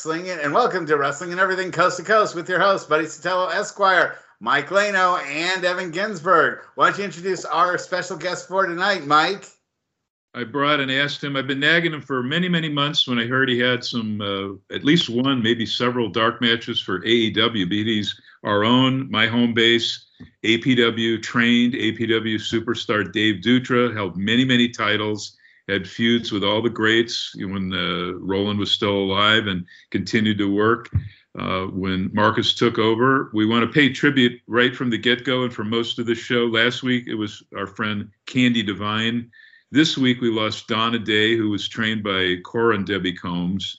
wrestling and welcome to Wrestling and Everything Coast to Coast with your host, Buddy Sotelo Esquire, Mike Lano, and Evan Ginzburg. Why don't you introduce our special guest for tonight, Mike? I brought and asked him. I've been nagging him for many, many months when I heard he had some, uh, at least one, maybe several dark matches for AEW. He's our own, my home base, APW trained APW superstar Dave Dutra, held many, many titles, had feuds with all the greats when uh, Roland was still alive and continued to work. Uh, when Marcus took over, we want to pay tribute right from the get go and for most of the show. Last week, it was our friend Candy Devine this week we lost Donna Day, who was trained by Cora and Debbie Combs,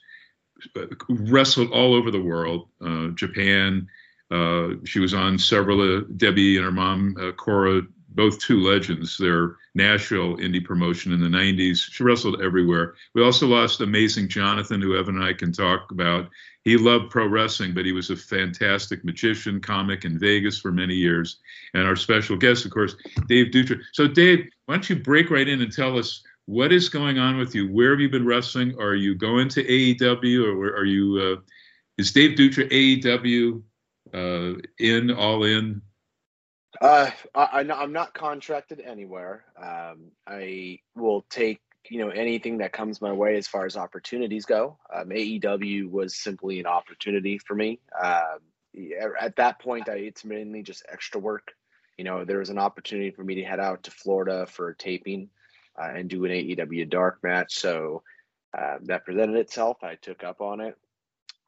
wrestled all over the world, uh, Japan. Uh, she was on several. Uh, Debbie and her mom, uh, Cora, both two legends. Their Nashville indie promotion in the 90s. She wrestled everywhere. We also lost Amazing Jonathan, who Evan and I can talk about. He loved pro wrestling, but he was a fantastic magician, comic in Vegas for many years. And our special guest, of course, Dave Dutra. So, Dave, why don't you break right in and tell us what is going on with you? Where have you been wrestling? Are you going to AEW or are you, uh, is Dave Dutra AEW uh, in, all in? Uh, I, am not contracted anywhere. Um, I will take you know anything that comes my way as far as opportunities go. Um, AEW was simply an opportunity for me. Uh, at that point, I, it's mainly just extra work. You know, there was an opportunity for me to head out to Florida for taping uh, and do an AEW dark match. So uh, that presented itself. I took up on it.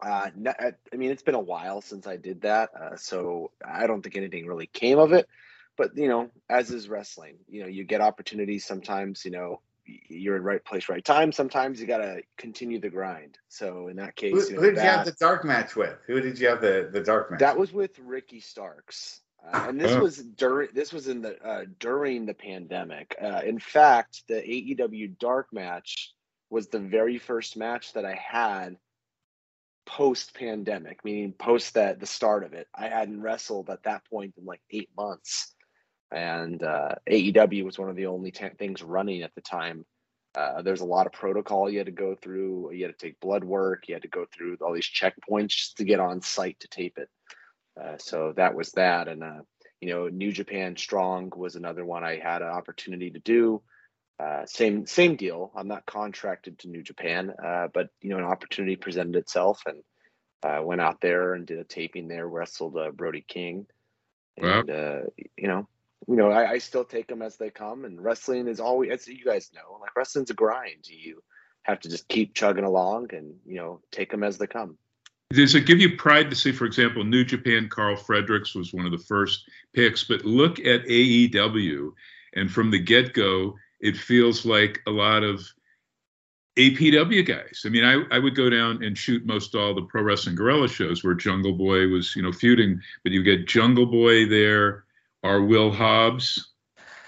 Uh, I mean, it's been a while since I did that, uh, so I don't think anything really came of it. But you know, as is wrestling, you know, you get opportunities sometimes. You know, you're in right place, right time. Sometimes you got to continue the grind. So in that case, who, you know, who did that, you have the dark match with? Who did you have the the dark match? That was with Ricky Starks, uh, and this oh. was during this was in the uh, during the pandemic. Uh, in fact, the AEW dark match was the very first match that I had post pandemic, meaning post that the start of it. I hadn't wrestled at that point in like eight months and uh, AEW was one of the only things running at the time. Uh, there's a lot of protocol you had to go through. You had to take blood work. You had to go through all these checkpoints just to get on site to tape it. Uh, so that was that, and uh, you know, New Japan Strong was another one I had an opportunity to do. Uh, same same deal. I'm not contracted to New Japan, uh, but you know, an opportunity presented itself, and i went out there and did a taping there. Wrestled Brody King, and you know, you know, I, I, still take them as they come. And wrestling is always, as you guys know, like wrestling's a grind. You have to just keep chugging along and, you know, take them as they come. Does it give you pride to see, for example, New Japan, Karl Fredericks was one of the first picks, but look at AEW. And from the get go, it feels like a lot of APW guys. I mean, I, I would go down and shoot most all the Pro Wrestling Guerrilla shows where Jungle Boy was, you know, feuding, but you get Jungle Boy there are Will Hobbs.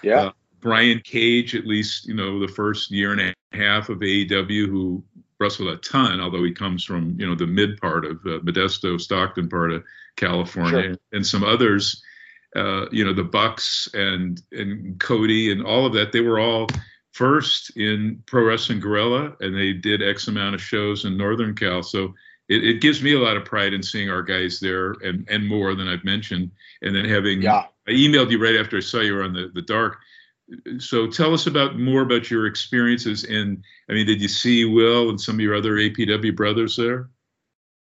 Yeah. Uh, Brian Cage, at least, you know, the first year and a half of AEW, who wrestled a ton, although he comes from, you know, the mid part of uh, Modesto, Stockton part of California, sure. and some others, uh, you know, the Bucks and and Cody and all of that. They were all first in Pro Wrestling Guerrilla, and they did X amount of shows in Northern Cal. So it, it gives me a lot of pride in seeing our guys there and and more than I've mentioned, and then having yeah. I emailed you right after I saw you were on the the dark. So tell us about more about your experiences and I mean, did you see Will and some of your other APW brothers there?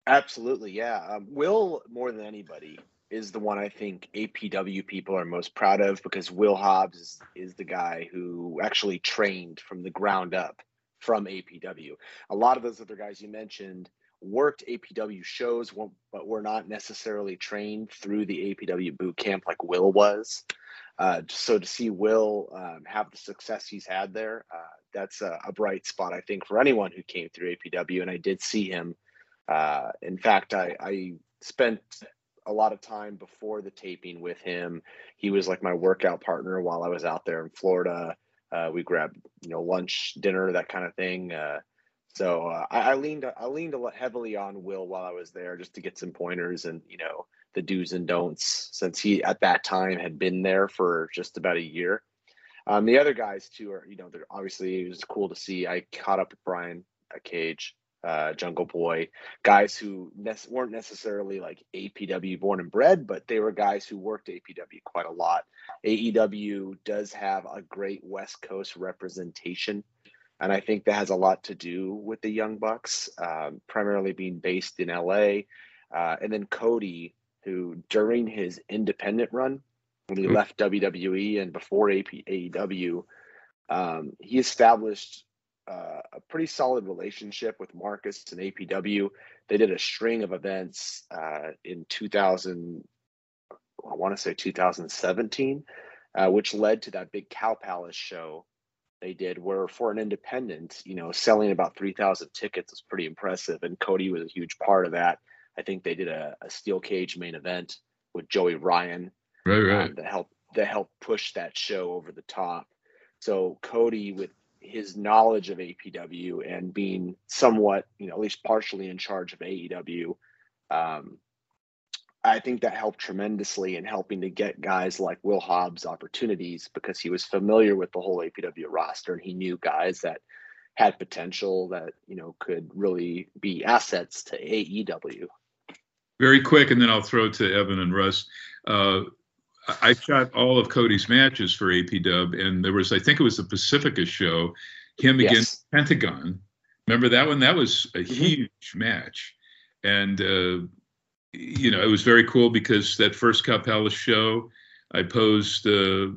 Absolutely, yeah. Um, Will more than anybody is the one I think APW people are most proud of because Will Hobbs is, is the guy who actually trained from the ground up from APW. A lot of those other guys you mentioned worked APW shows, but were not necessarily trained through the APW boot camp like Will was. Uh, so to see Will um, have the success he's had there, uh, that's a, a, bright spot, I think, for anyone who came through APW. And I did see him. Uh, in fact, I, I spent a lot of time before the taping with him. He was like my workout partner while I was out there in Florida. Uh, we grabbed, you know, lunch, dinner, that kind of thing. Uh, so uh, I, I, leaned I leaned heavily on Will while I was there just to get some pointers and you know the do's and don'ts since he at that time had been there for just about a year. Um, the other guys too are you know they're obviously it was cool to see. I caught up with Brian uh, Cage uh, Jungle Boy, guys who ne- weren't necessarily like APW born and bred, but they were guys who worked APW quite a lot. AEW does have a great West Coast representation, and I think that has a lot to do with the Young Bucks, um, primarily being based in LA. Uh, and then Cody, who during his independent run, when he mm-hmm. left WWE and before AP, AEW, um, he established uh, a pretty solid relationship with Marcus and APW. They did a string of events uh, in 2000, I want to say 2017, uh, which led to that big Cow Palace show they did, where for an independent, you know, selling about 3,000 tickets was pretty impressive. And Cody was a huge part of that. I think they did a, a steel cage main event with Joey Ryan. Right, right. Um, that helped that helped push that show over the top. So Cody, with his knowledge of APW and being somewhat, you know, at least partially in charge of AEW, um, I think that helped tremendously in helping to get guys like Will Hobbs opportunities because he was familiar with the whole APW roster and he knew guys that had potential that you know could really be assets to AEW. Very quick, and then I'll throw to Evan and Russ. Uh, I shot all of Cody's matches for APW, and there was, I think it was the Pacifica show, him yes. against Pentagon. Remember that one? That was a mm-hmm. huge match, and uh, you know it was very cool because that first Cow Palace show, I posed uh,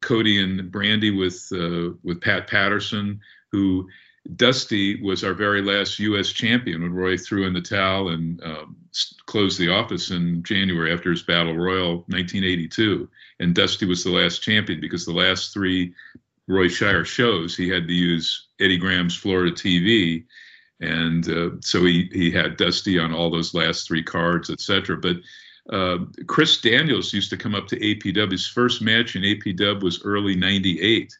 Cody and Brandy with uh, with Pat Patterson, who Dusty was our very last U.S. champion when Roy threw in the towel and um, closed the office in January after his Battle Royal 1982. And Dusty was the last champion because the last three Roy Shire shows he had to use Eddie Graham's Florida TV. And uh, so he, he had Dusty on all those last three cards, etc. But uh, Chris Daniels used to come up to APW. His first match in APW was early 98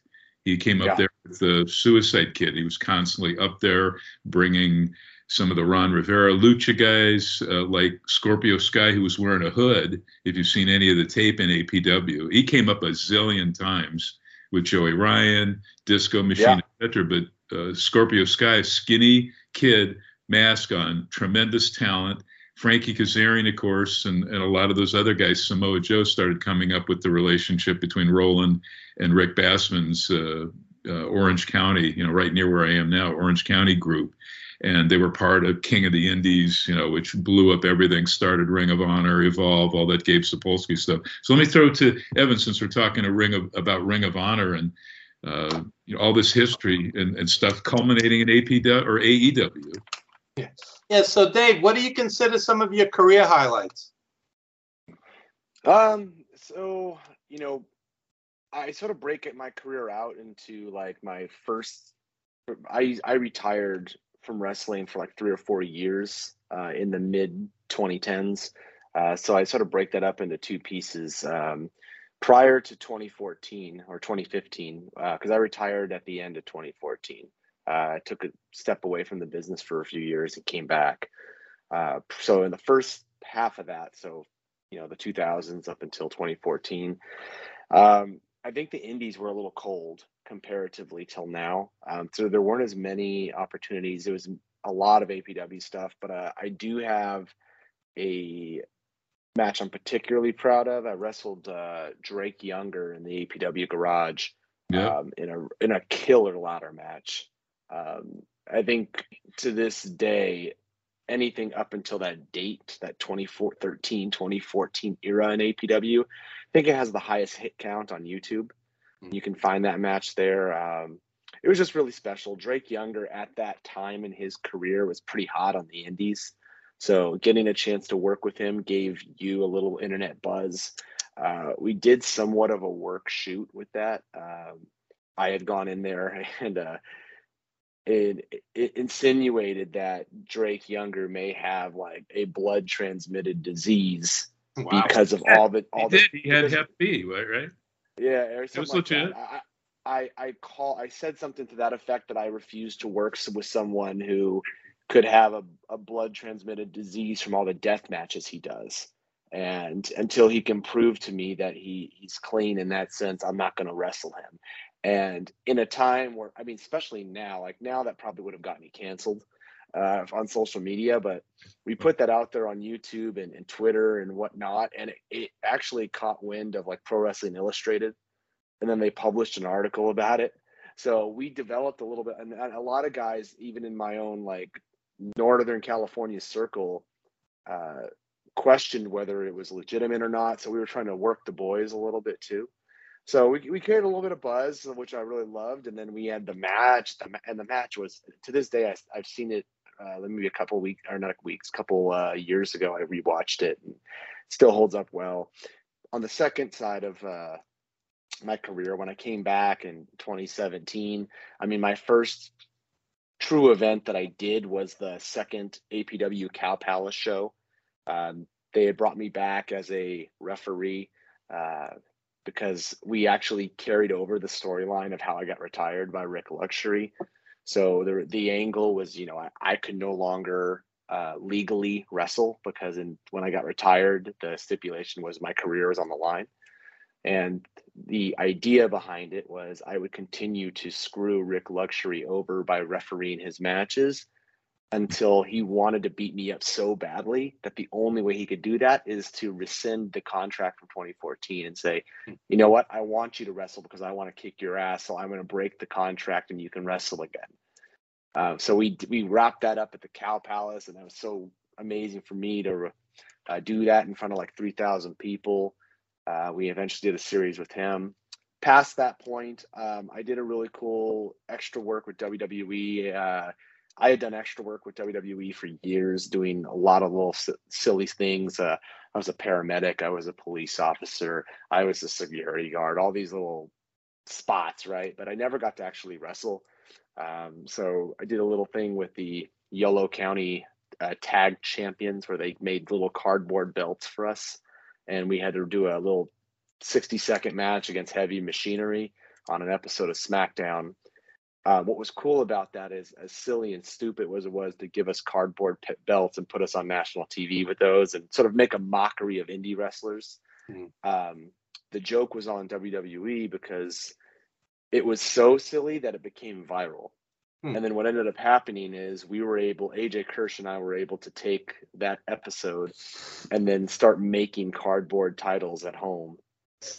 he came up yeah. there the Suicide Kid. He was constantly up there bringing some of the Ron Rivera lucha guys, uh, like Scorpio Sky, who was wearing a hood. If you've seen any of the tape in APW, he came up a zillion times with Joey Ryan, Disco Machine, yeah. etc. But uh, Scorpio Sky, skinny kid, mask on, tremendous talent. Frankie Kazarian, of course, and, and a lot of those other guys, Samoa Joe started coming up with the relationship between Roland and Rick Bassman's uh, uh, Orange County, you know, right near where I am now, Orange County group. And they were part of King of the Indies, you know, which blew up everything, started Ring of Honor, Evolve, all that Gabe Sapolsky stuff. So let me throw to Evan, since we're talking a ring of, about Ring of Honor and uh, you know, all this history and, and stuff culminating in APW or AEW. Yeah. yeah. So, Dave, what do you consider some of your career highlights? Um. So, you know, I sort of break it my career out into like my first. I I retired from wrestling for like three or four years uh, in the mid 2010s. Uh, so I sort of break that up into two pieces. Um, prior to 2014 or 2015, because uh, I retired at the end of 2014. Uh, I took a step away from the business for a few years and came back. Uh, so in the first half of that, so you know the 2000s up until 2014, um, I think the indies were a little cold comparatively till now. Um, so there weren't as many opportunities. It was a lot of APW stuff, but uh, I do have a match I'm particularly proud of. I wrestled uh, Drake Younger in the APW garage yeah. um, in a in a killer ladder match. Um, I think to this day, anything up until that date, that 2013, 2014 era in APW, think it has the highest hit count on YouTube. Mm-hmm. You can find that match there. Um, it was just really special. Drake Younger at that time in his career was pretty hot on the indies. So getting a chance to work with him gave you a little internet buzz. Uh, we did somewhat of a work shoot with that. Um, I had gone in there and uh, it, it, insinuated that Drake Younger may have like a blood transmitted disease wow. because of all the all he the. Did. He had Hep B, right? right Yeah, it was like legit. I, I I call I said something to that effect that I refuse to work with someone who could have a, a blood transmitted disease from all the death matches he does. And until he can prove to me that he he's clean in that sense, I'm not going to wrestle him. And in a time where I mean, especially now, like now that probably would have gotten me canceled. Uh, on social media, but we put that out there on YouTube and, and Twitter and whatnot, and it, it, actually caught wind of like Pro Wrestling Illustrated, and then they published an article about it. So we developed a little bit, and a lot of guys, even in my own like Northern California circle, uh, questioned whether it was legitimate or not. So we were trying to work the boys a little bit too. So we, we created a little bit of buzz, which I really loved. And then we had the match, and the match was to this day, I, have seen it uh, maybe a couple weeks or not weeks, couple uh, years ago. I rewatched it and still holds up well. On the second side of uh, my career, when I came back in 2017, I mean, my first true event that I did was the second APW Cow Palace show. Um, they had brought me back as a referee uh, because we actually carried over the storyline of how I got retired by Rick Luxury. So the the angle was, you know, I, I could no longer uh, legally wrestle because in, when I got retired, the stipulation was my career was on the line. And the idea behind it was I would continue to screw Rick Luxury over by refereeing his matches until he wanted to beat me up so badly that the only way he could do that is to rescind the contract from 2014 and say, hmm. you know what, I want you to wrestle because I want to kick your ass, so I'm going to break the contract and you can wrestle again. Uh, so we we wrapped that up at the Cow Palace, and that was so amazing for me to uh, do that in front of like 3,000 people. Uh, we eventually did a series with him. Past that point, um, I did a really cool extra work with WWE uh, I had done extra work with WWE for years, doing a lot of little s- silly things. Uh, I was a paramedic, I was a police officer, I was a security guard, all these little spots, right? But I never got to actually wrestle. Um, so I did a little thing with the Yolo County uh, Tag Champions where they made little cardboard belts for us. And we had to do a little 60 second match against Heavy Machinery on an episode of SmackDown. Uh, what was cool about that is, as silly and stupid as it was to give us cardboard belts and put us on national TV with those and sort of make a mockery of indie wrestlers. Mm-hmm. Um, the joke was on WWE because it was so silly that it became viral. Hmm. And then what ended up happening is we were able, AJ Kirsch and I were able to take that episode and then start making cardboard titles at home.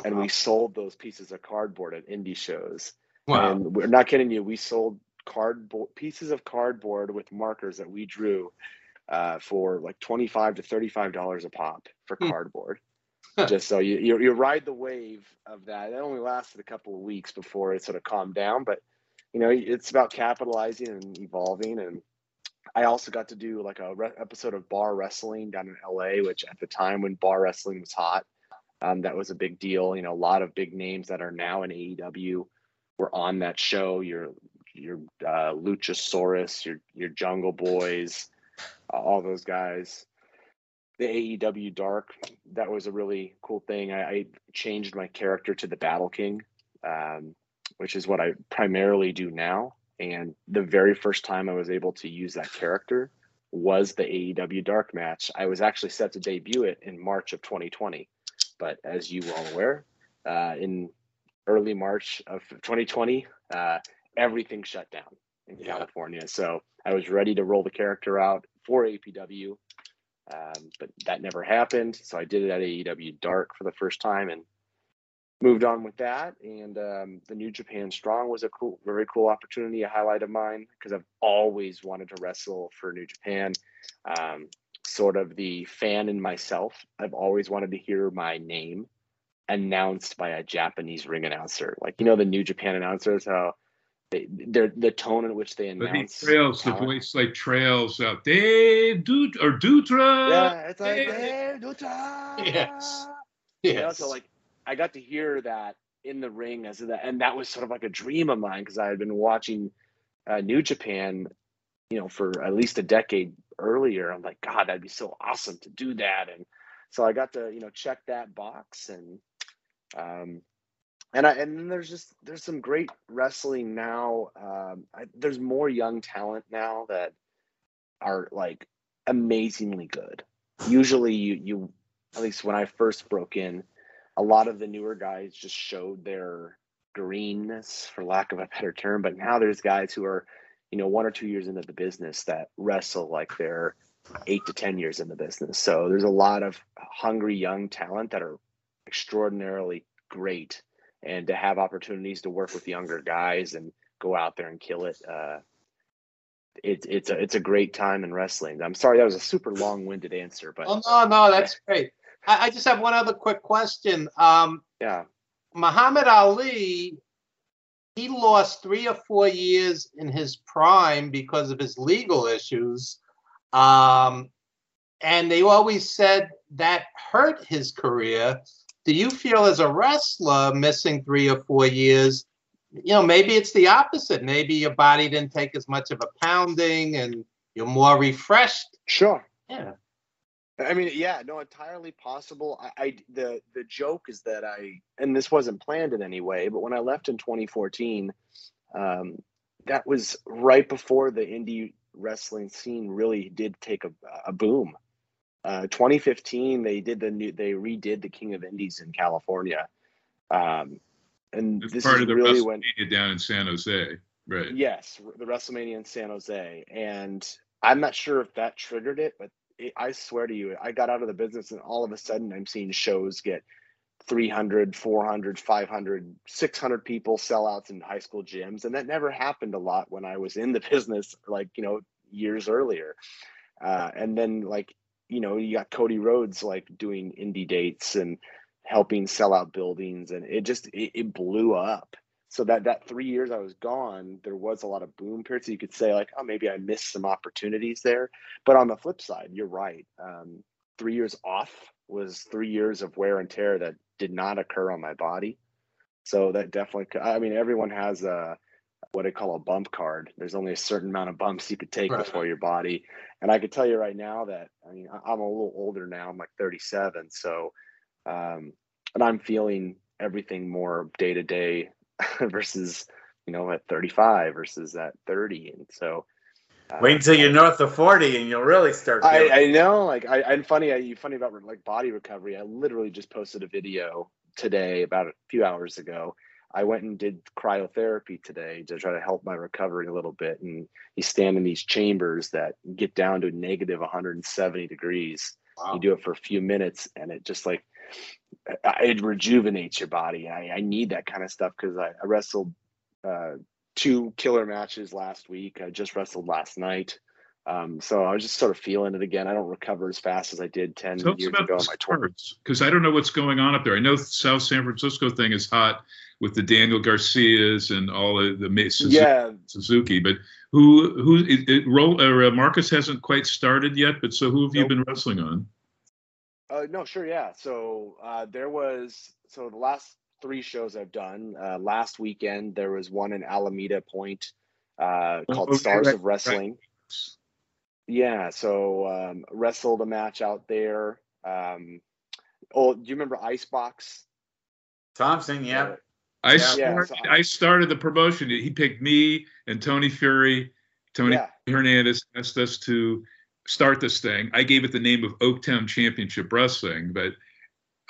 And we sold those pieces of cardboard at indie shows. Wow. And we're not kidding you. We sold cardboard pieces of cardboard with markers that we drew uh, for like twenty-five to thirty-five dollars a pop for hmm. cardboard. Just so you, you you ride the wave of that. It only lasted a couple of weeks before it sort of calmed down, but you know it's about capitalizing and evolving. And I also got to do like a re- episode of bar wrestling down in LA, which at the time when bar wrestling was hot, um, that was a big deal. You know, a lot of big names that are now in AEW were on that show. Your your uh, Luchasaurus, your your Jungle Boys, uh, all those guys. The AEW Dark, that was a really cool thing. I, I changed my character to the Battle King, um, which is what I primarily do now. And the very first time I was able to use that character was the AEW Dark match. I was actually set to debut it in March of 2020, but as you all aware, uh, in early March of 2020, uh, everything shut down in yeah. California. So I was ready to roll the character out for APW, um, but that never happened. So I did it at AEW Dark for the first time and moved on with that. And um, the New Japan Strong was a cool, very cool opportunity, a highlight of mine because I've always wanted to wrestle for New Japan. Um, sort of the fan in myself, I've always wanted to hear my name announced by a Japanese ring announcer. Like you know the New Japan announcers how they they're the tone in which they announce. But trails the voice like trails out Dave Dut or Dutra. Yeah, it's like Dave, Dave Dutra. Yes. Yes. You know, so like I got to hear that in the ring as that, and that was sort of like a dream of mine because I had been watching uh, New Japan, you know, for at least a decade earlier. I'm like, God, that'd be so awesome to do that, and so I got to you know check that box and um, and I and then there's just there's some great wrestling now. Um, I, there's more young talent now that are like amazingly good. Usually, you you at least when I first broke in, a lot of the newer guys just showed their greenness, for lack of a better term. But now there's guys who are you know, one or two years into the business that wrestle like they're eight to 10 years in the business. So there's a lot of hungry young talent that are extraordinarily great. And to have opportunities to work with younger guys and go out there and kill it, uh, it's it's a it's a great time in wrestling. I'm sorry that was a super long-winded answer, but oh no, no, that's great. I, I just have one other quick question. Um, yeah, Muhammad Ali, he lost three or four years in his prime because of his legal issues. Um, and they always said that hurt his career. Do you feel as a wrestler missing three or four years? You know, maybe it's the opposite. Maybe your body didn't take as much of a pounding and you're more refreshed. Sure. Yeah. I mean, yeah, no, entirely possible. I, I the the joke is that I and this wasn't planned in any way, but when I left in 2014, um, that was right before the indie wrestling scene really did take a, a boom. Uh, 2015, they did the new, they redid the King of Indies in California, um, and It's this part is of the really WrestleMania when down in San Jose, right? yes, the WrestleMania in San Jose, and I'm not sure if that triggered it, but it, I swear to you, I got out of the business, and all of a sudden, I'm seeing shows get 300 400 500 600 people sellouts in high school gyms. And that never happened a lot when i was in the business like you know years earlier. Uh, and then like you know you got cody rhodes like doing indie dates and helping sell out buildings and it just it, it blew up. So that that three years i was gone there was a lot of boom periods. So you could say like oh maybe i missed some opportunities there. But on the flip side you're right. Um, three years off was three years of wear and tear that did not occur on my body. So that definitely, I mean, everyone has a what I call a bump card. There's only a certain amount of bumps you could take Right. before your body. And I could tell you right now that, I mean, I'm a little older now. I'm like 37. So, um, and I'm feeling everything more day to day versus, you know, at 35 versus at 30. And so, uh, Wait until you're north of 40 and you'll really start I, I know, like I and funny, I funny about like body recovery. I literally just posted a video today about a few hours ago. I went and did cryotherapy today to try to help my recovery a little bit. And you stand in these chambers that get down to negative 170 degrees. Wow. You do it for a few minutes, and it just like it rejuvenates your body. I, I need that kind of stuff because I, I wrestled uh, two killer matches last week. I just wrestled last night. Um, so I was just sort of feeling it again. I don't recover as fast as I did 10 Tell years ago in my 20s. because I don't know what's going on up there. I know South San Francisco thing is hot with the Daniel Garcias and all the, the Ma- Suzuki, Yeah, Suzuki, but who who it, it, roll, or, uh, Marcus hasn't quite started yet. But so who have you Nope. been wrestling on? Uh, no, sure, yeah. So uh, there was so the last three shows I've done. Uh, last weekend there was one in Alameda Point uh, called okay, Stars right, of Wrestling. Yeah, so um, wrestled a match out there. Um, oh, do you remember Icebox? Thompson, yeah. I Yeah. Yeah, started, so I started the promotion. He picked me and Tony Fury, Tony Yeah. Hernandez asked us to start this thing. I gave it the name of Oaktown Championship Wrestling, but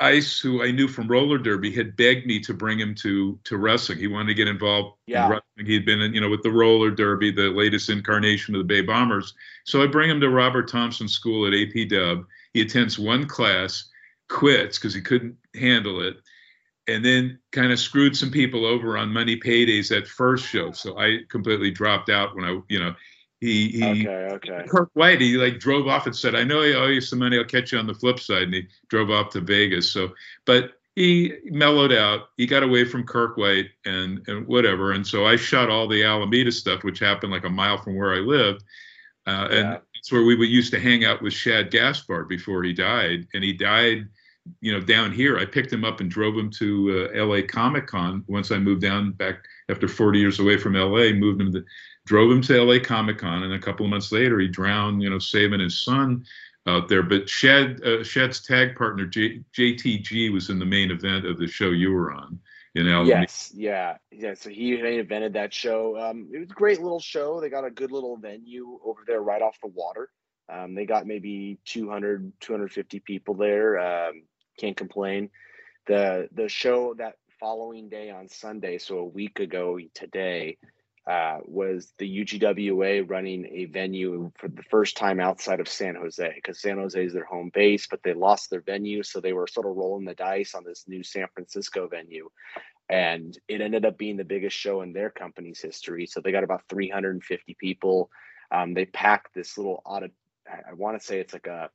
Ice, who I knew from roller derby, had begged me to bring him to to wrestling. He wanted to get involved Yeah. in wrestling. He'd been, in, you know, with the roller derby, the latest incarnation of the Bay Bombers. So I bring him to Robert Thompson School at AP Dub. He attends one class, quits because he couldn't handle it, and then kind of screwed some people over on money paydays at first show. So I completely dropped out when I, you know, he he Okay, okay. Kirk White, he like drove off and said, I know I owe you some money. I'll catch you on the flip side. And he drove off to Vegas. So, but he mellowed out. He got away from Kirk White and, and whatever. And so I shot all the Alameda stuff, which happened like a mile from where I lived. Uh, and Yeah. it's where we would used to hang out with Shad Gaspard before he died. And he died, you know, down here. I picked him up and drove him to uh, LA Comic Con once I moved down back after 40 years away from LA, moved him to drove him to LA Comic Con, and a couple of months later, he drowned, you know, saving his son out there. But Shad, uh, Shad's tag partner, J, JTG, was in the main event of the show you were on in Alameda. Yes, yeah, yeah. So he invented that show. Um, it was a great little show. They got a good little venue over there right off the water. Um, they got maybe 200, 250 people there. Um, can't complain. The the show that following day on Sunday, so a week ago today, uh, was the UGWA running a venue for the first time outside of San Jose because San Jose is their home base, but they lost their venue. So they were sort of rolling the dice on this new San Francisco venue. And it ended up being the biggest show in their company's history. So they got about 350 people. Um, they packed this little audit. I want to say it's like a,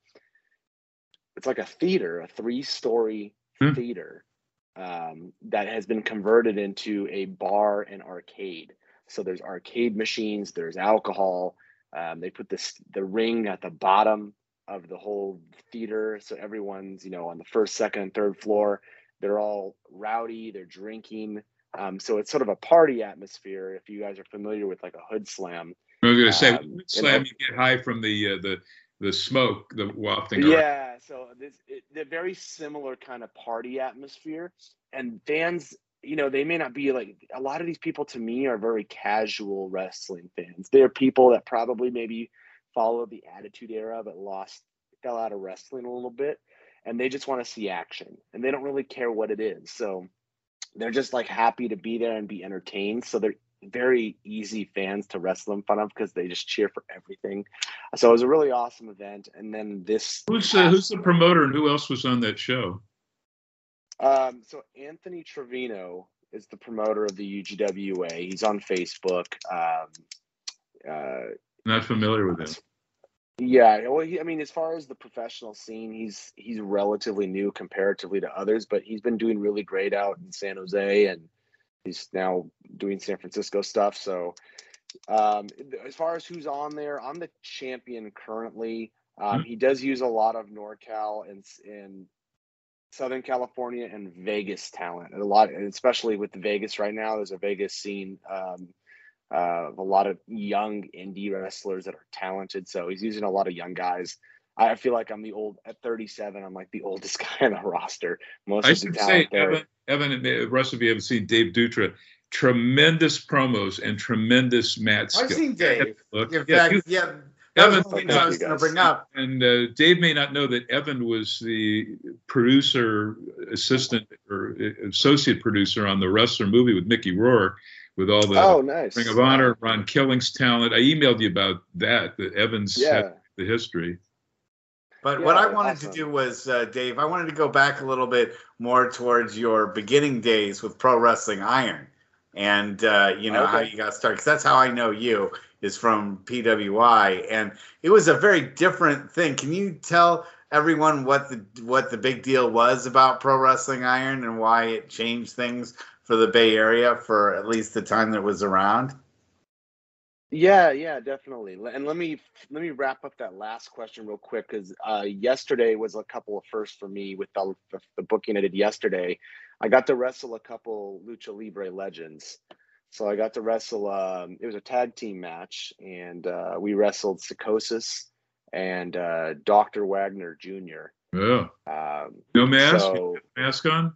it's like a theater, a three-story hmm. theater um, that has been converted into a bar and arcade. So there's arcade machines, there's alcohol. Um, they put this the ring at the bottom of the whole theater, so everyone's you know on the first, second, and third floor. They're all rowdy. They're drinking. Um, so it's sort of a party atmosphere. If you guys are familiar with like a hood slam, I was going to say slam. You get high from the uh, the the smoke, the wafting. Yeah, around. so this it, they're very similar kind of party atmosphere, and fans you know, they may not be like a lot of these people to me are very casual wrestling fans. They're people that probably maybe followed the attitude era but lost fell out of wrestling a little bit and they just want to see action and they don't really care what it is. So they're just like happy to be there and be entertained. So they're very easy fans to wrestle in front of because they just cheer for everything. So it was a really awesome event. And then this who's the, who's the promoter and who else was on that show? Um, so Anthony Trevino is the promoter of the UGWA. He's on Facebook. Um, uh, Not familiar with him. Yeah, well, he, I mean, as far as the professional scene, he's he's relatively new comparatively to others, but he's been doing really great out in San Jose, and he's now doing San Francisco stuff. So, um, as far as who's on there, I'm the champion currently. Um, mm-hmm. He does use a lot of NorCal and and Southern California and Vegas talent. And a lot, especially with the Vegas right now, there's a Vegas scene um, uh, a lot of young indie wrestlers that are talented. So he's using a lot of young guys. I feel like I'm the old at 37. I'm like the oldest guy on the roster. Most I of the talent say. Evan, Evan and the rest of you have seen Dave Dutra. Tremendous promos and tremendous match. I've seen Dave. Look, In yeah, fact, yeah, Evan, I was going to bring up. And uh, Dave may not know that Evan was the producer, assistant, or uh, associate producer on the Wrestler movie with Mickey Rourke, with all the oh, nice. Ring of Honor, Ron Killing's talent. I emailed you about that, that Evans yeah. the history. But yeah, what I wanted awesome. to do was, uh, Dave, I wanted to go back a little bit more towards your beginning days with Pro Wrestling Iron and uh, you know okay. how you got started because that's how I know you is from PWI, and it was a very different thing. Can you tell everyone what the what the big deal was about Pro Wrestling Iron and why it changed things for the Bay Area for at least the time that was around? Yeah, yeah, definitely. And let me let me wrap up that last question real quick because uh, yesterday was a couple of firsts for me with the, the, the booking I did yesterday. I got to wrestle a couple lucha libre legends. So I got to wrestle. Um, it was a tag team match, and uh, we wrestled Psychosis and uh, Doctor Wagner Jr. Yeah. Um, no mask. So, mask on.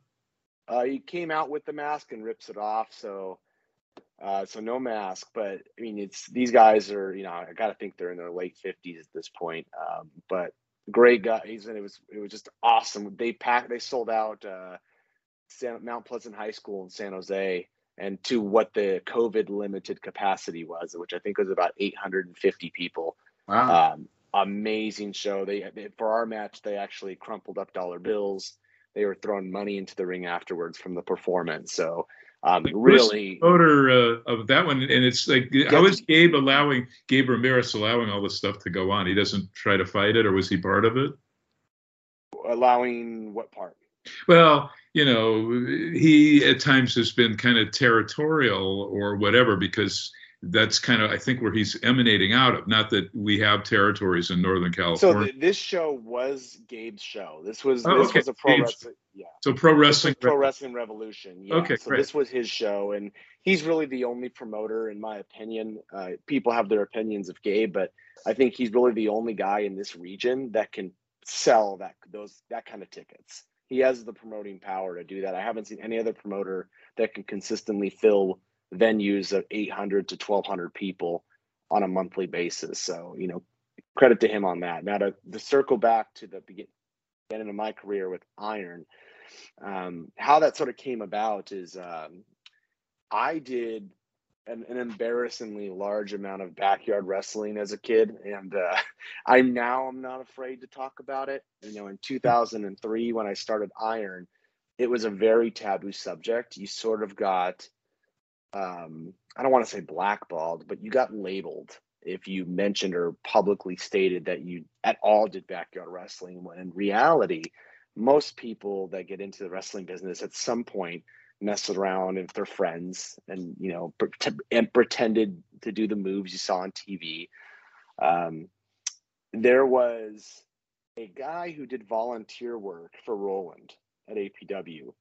Uh, he came out with the mask and rips it off. So, uh, so no mask. But I mean, it's these guys are. You know, I got to think they're in their late fifties at this point. Um, but great guys, and it was it was just awesome. They packed. They sold out. Uh, San, Mount Pleasant High School in San Jose and to what the COVID limited capacity was, which I think was about 850 people. Wow. Um, amazing show. They, they, for our match, they actually crumpled up dollar bills. They were throwing money into the ring afterwards from the performance. So um, really voter uh, of that one, and it's like how is Gabe allowing Gabe Ramirez allowing all this stuff to go on? He doesn't try to fight it, or was he part of it? Allowing what part? Well, you know, he at times has been kind of territorial or whatever because that's kind of I think where he's emanating out of. Not that we have territories in Northern California. So th- this show was Gabe's show. This was oh, this okay. was a pro Gabe's, wrestling. Yeah. So pro wrestling. Pro wrestling revolution. Yeah. Okay. So great. this was his show, and he's really the only promoter, in my opinion. Uh, people have their opinions of Gabe, but I think he's really the only guy in this region that can sell that those that kind of tickets he has the promoting power to do that. I haven't seen any other promoter that can consistently fill venues of 800 to 1200 people on a monthly basis. So, you know, credit to him on that. Now to, to circle back to the beginning of my career with Iron, um, how that sort of came about is um, I did an, an embarrassingly large amount of backyard wrestling as a kid, and uh, I now I'm not afraid to talk about it. You know, in 2003 when I started Iron, it was a very taboo subject. You sort of got, um, I don't want to say blackballed, but you got labeled if you mentioned or publicly stated that you at all did backyard wrestling. When in reality, most people that get into the wrestling business at some point messed around with their friends and you know and pretended to do the moves you saw on TV. Um, there was a guy who did volunteer work for Roland at APW.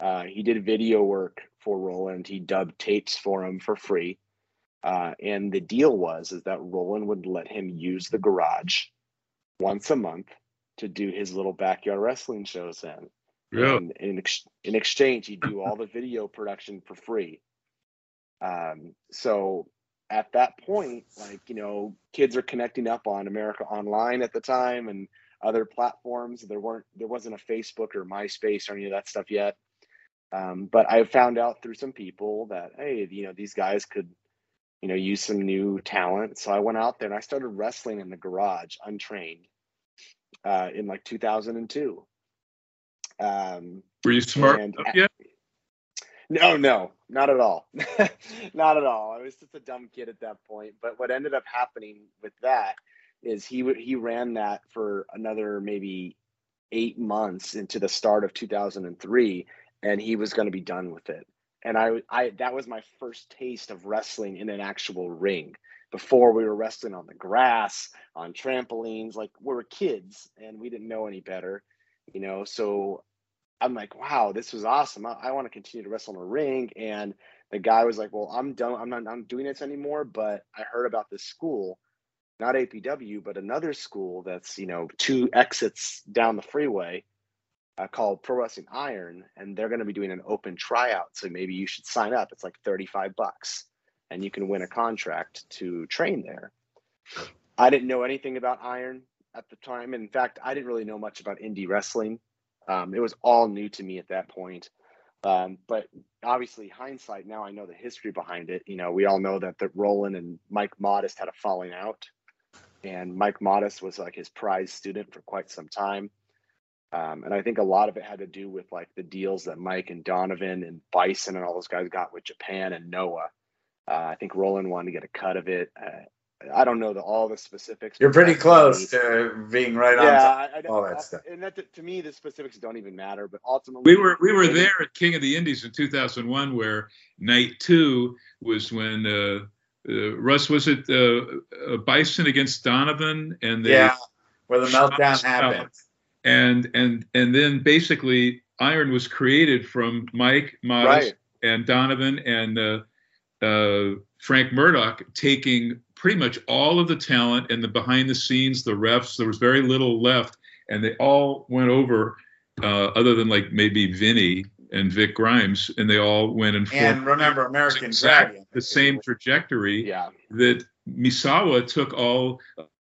Uh, he did video work for Roland. He dubbed tapes for him for free. Uh, and the deal was is that Roland would let him use the garage once a month to do his little backyard wrestling shows in. Yeah. And in, ex- in exchange, he'd do all the video production for free. Um, so at that point, like, you know, kids are connecting up on America Online at the time and other platforms. There weren't, there wasn't a Facebook or MySpace or any of that stuff yet. Um, but I found out through some people that, hey, you know, these guys could, you know, use some new talent. So I went out there and I started wrestling in the garage untrained uh, in like 2002. Um, Were you smart and- yet? no, no, not at all. not at all. I was just a dumb kid at that point. But what ended up happening with that is he he ran that for another maybe eight months into the start of 2003, and he was going to be done with it. And I, I that was my first taste of wrestling in an actual ring. Before we were wrestling on the grass, on trampolines, like we were kids and we didn't know any better, you know. So I'm like, wow, this was awesome. I, I want to continue to wrestle in a ring. And the guy was like, well, I'm done. I'm not, I'm doing this anymore. But I heard about this school, not APW, but another school that's, you know, two exits down the freeway uh, called Pro Wrestling Iron. And they're going to be doing an open tryout. So maybe you should sign up. It's like 35 bucks and you can win a contract to train there. I didn't know anything about Iron at the time. In fact, I didn't really know much about indie wrestling. Um, it was all new to me at that point. Um, but obviously, hindsight, now I know the history behind it. You know, we all know that that Roland and Mike Modest had a falling out, and Mike Modest was like his prize student for quite some time. Um, and I think a lot of it had to do with like the deals that Mike and Donovan and Bison and all those guys got with Japan and Noah. Uh, I think Roland wanted to get a cut of it. Uh, I don't know the, all the specifics. You're pretty close to being right on. yeah, top. I, I, all that I- stuff. And that to me, the specifics don't even matter. But ultimately, We were we were there at King of the Indies in 2001, where night two was when uh, uh, Russ was it uh, uh, Bison against Donovan, and they Yeah, where the meltdown Shots out. happened. And and and then basically Iron was created from Mike Modest Right. and Donovan and uh, uh, Frank Murdoch taking pretty much all of the talent and the behind the scenes, the refs. There was very little left, and they all went over, uh, other than like maybe Vinny and Vic Grimes, and they all went and And remember, American exactly the same trajectory Yeah, that Misawa took all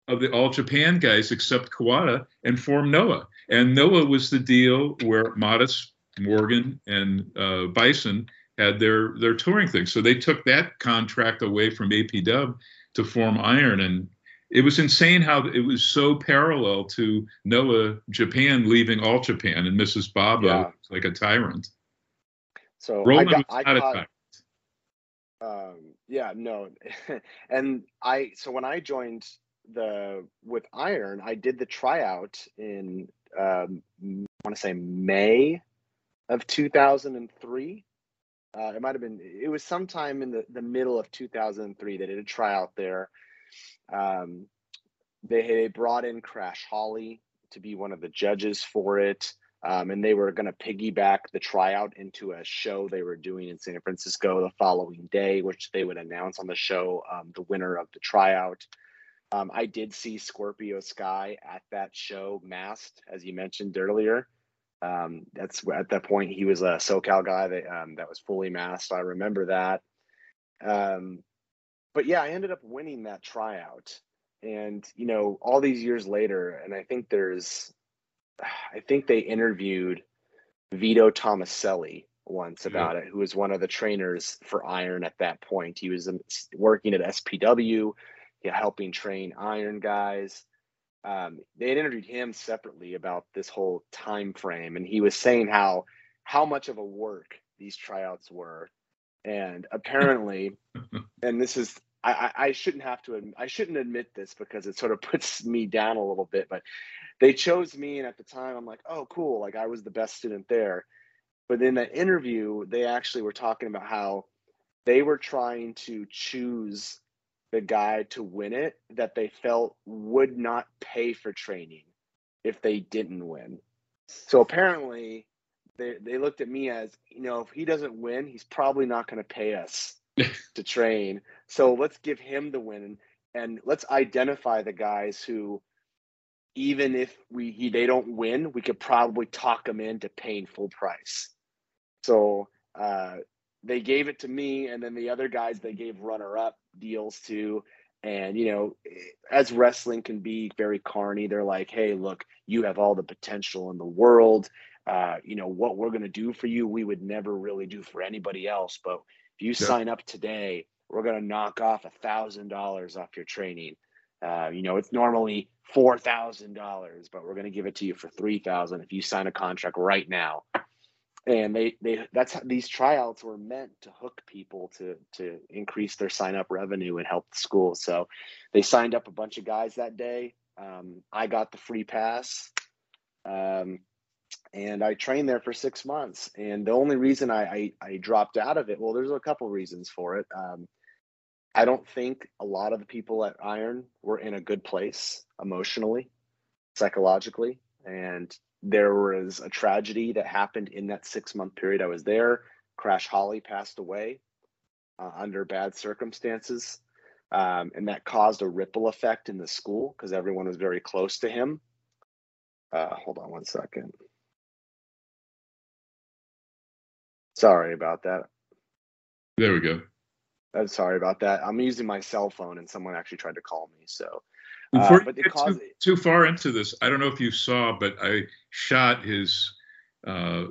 of the all Japan guys except Kawada and formed Noah. And Noah was the deal where Modest, Morgan, and uh, Bison had their their touring thing. So they took that contract away from AP Dub to form Iron, and it was insane how it was so parallel to Noah Japan leaving all Japan and Mrs. Baba Yeah. like a tyrant. so I Roland got was I not a caught tyrant. um yeah no and i so when i joined the with iron i did the tryout in um i want to say may of 2003 uh it might have been it was sometime in the the middle of 2003 they did a tryout there um they they brought in crash holly to be one of the judges for it um, and they were going to piggyback the tryout into a show they were doing in San Francisco the following day, which they would announce on the show um, the winner of the tryout. Um, I did see Scorpio Sky at that show, masked, as you mentioned earlier. Um, that's at that point he was a SoCal guy that um, that was fully masked. I remember that. Um, but yeah, I ended up winning that tryout, and you know, all these years later, and I think there's I think they interviewed Vito Tomaselli once about yeah. it, who was one of the trainers for Iron at that point. He was um, working at SPW, helping train Iron guys. Um, they had interviewed him separately about this whole time frame, and he was saying how how much of a work these tryouts were, and apparently, and this is I, I shouldn't have to I shouldn't admit this because it sort of puts me down a little bit, but they chose me, and at the time I'm like, oh cool, like I was the best student there. But in that interview, they actually were talking about how they were trying to choose the guy to win it that they felt would not pay for training if they didn't win. So apparently, they, they looked at me as, you know, if he doesn't win, he's probably not going to pay us to train. So let's give him the win and let's identify the guys who, even if we he, they don't win, we could probably talk them into paying full price. So uh, they gave it to me, and then the other guys they gave runner up deals to. And you know, as wrestling can be very carny, they're like, "Hey, look, you have all the potential in the world. Uh, you know what we're going to do for you, we would never really do for anybody else. But if you sign up today, we're going to knock off a thousand dollars off your training. Uh, you know, it's normally four thousand dollars, but we're going to give it to you for three thousand if you sign a contract right now. And they they that's how these tryouts were meant to hook people to to increase their sign up revenue and help the school. So they signed up a bunch of guys that day. Um, I got the free pass. Um, and I trained there for six months. And the only reason I, I, I dropped out of it, well, there's a couple reasons for it. Um, I don't think a lot of the people at Iron were in a good place emotionally, psychologically, and there was a tragedy that happened in that six month period I was there. Crash Holly passed away uh, under bad circumstances. Um, and that caused a ripple effect in the school because everyone was very close to him. Uh, hold on one second. Sorry about that. There we go. I'm sorry about that. I'm using my cell phone and someone actually tried to call me. So, uh, Before but you get too, too, far into this, I don't know if you saw, but I shot his uh,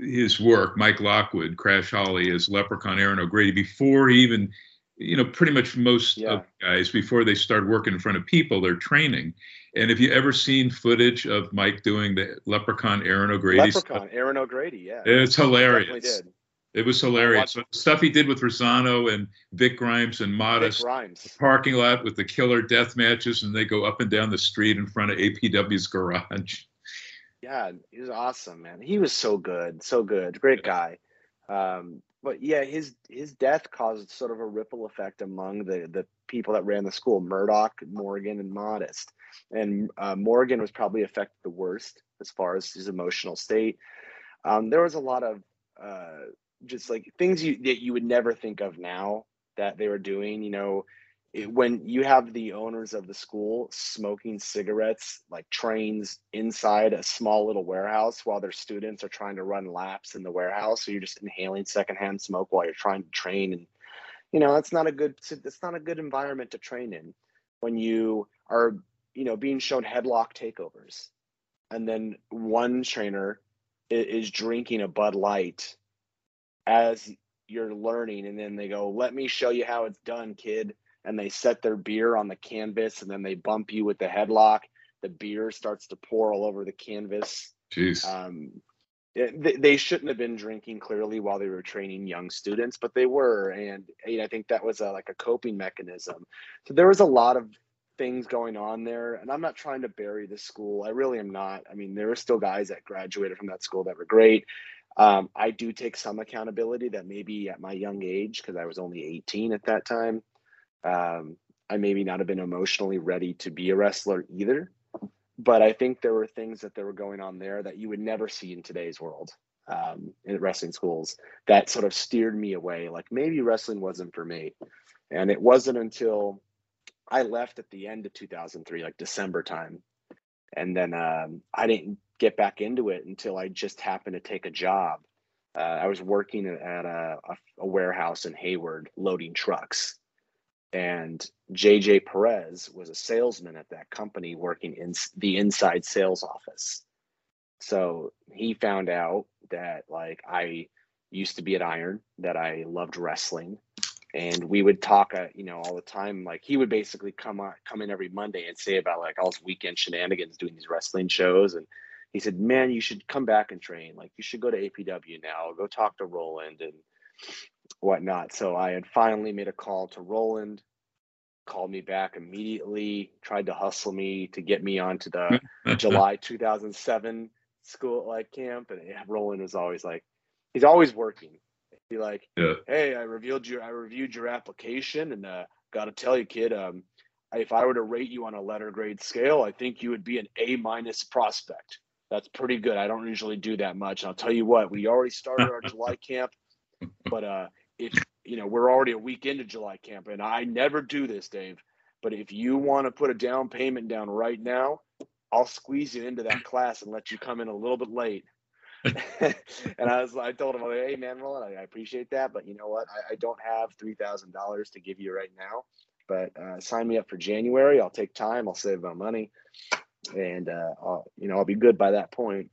his work, Mike Lockwood, Crash Holly as Leprechaun Erin O'Grady, before he even, you know, pretty much most yeah. of guys before they start working in front of people, they're training. And have you ever seen footage of Mike doing the Leprechaun Erin O'Grady? Leprechaun stuff? Erin O'Grady, yeah. It's hilarious. It was hilarious. So stuff he did with Rosano and Vic Grimes and Modest. Grimes. Parking lot with the killer death matches, and they go up and down the street in front of APW's garage. Yeah, he was awesome, man. He was so good, so good, great guy. Um, but yeah, his his death caused sort of a ripple effect among the the people that ran the school: Murdoch, Morgan, and Modest and uh, Morgan was probably affected the worst as far as his emotional state. Um, there was a lot of uh, just like things you, that you would never think of now that they were doing. You know, it, when you have the owners of the school smoking cigarettes like trains inside a small little warehouse while their students are trying to run laps in the warehouse, so you're just inhaling secondhand smoke while you're trying to train and you know that's not a good it's not a good environment to train in when you are you know, being shown headlock takeovers, and then one trainer is, drinking a Bud Light as you're learning, and then they go, "Let me show you how it's done, kid." And they set their beer on the canvas, and then they bump you with the headlock. The beer starts to pour all over the canvas. Jeez. Um, they shouldn't have been drinking clearly while they were training young students, but they were, and you know, I think that was a, like a coping mechanism. So there was a lot of things going on there. And I'm not trying to bury the school. I really am not. I mean, there are still guys that graduated from that school that were great. Um, I do take some accountability that maybe at my young age, because I was only 18 at that time, um, I maybe not have been emotionally ready to be a wrestler either. But I think there were things that there were going on there that you would never see in today's world um, in wrestling schools that sort of steered me away. Like maybe wrestling wasn't for me. And it wasn't until I left at the end of 2003, like December time, and then um, I didn't get back into it until I just happened to take a job. Uh, I was working at a, a, a, warehouse in Hayward loading trucks, and JJ Perez was a salesman at that company working in the inside sales office. So he found out that like I used to be at Iron that I loved wrestling, and we would talk, uh, you know, all the time. Like he would basically come on, come in every Monday and say about like all his weekend shenanigans doing these wrestling shows, and he said, "Man, you should come back and train. Like you should go to APW now. Go talk to Roland and whatnot." So I had finally made a call to Roland. Called me back immediately. Tried to hustle me to get me onto the July 2007 school like camp, and Roland was always like, he's always working. Be like, yeah. hey, I revealed your, I reviewed your application, and uh, got to tell you, kid, um, if I were to rate you on a letter grade scale, I think you would be an A minus prospect. That's pretty good. I don't usually do that much. And I'll tell you what, we already started our July camp, but uh, if you know, we're already a week into July camp, and I never do this, Dave. But if you want to put a down payment down right now, I'll squeeze you into that class and let you come in a little bit late. and I was, I told him, hey, man, Roland, I, appreciate that, but you know what? I, I don't have three thousand dollars to give you right now. But uh, sign me up for January. I'll take time. I'll save my money, and uh, I'll, you know, I'll be good by that point.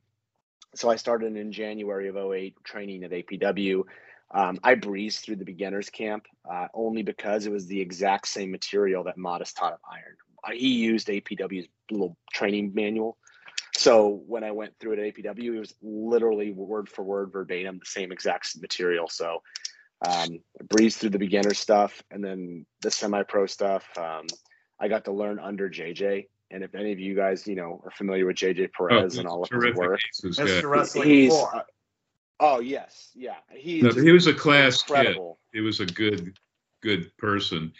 So I started in January of 08 training at APW. Um, I breezed through the beginners camp uh, only because it was the exact same material that Modest taught at Iron. Uh, he used APW's little training manual. So when I went through it at APW, it was literally word for word, verbatim, the same exact material. So um, breezed through the beginner stuff and then the semi-pro stuff. Um, I got to learn under JJ. And if any of you guys, you know, are familiar with JJ Perez oh, and all of his work, Mr. Wrestling he's, uh, Oh yes, yeah. He no, he was a class incredible. kid. He was a good, good person.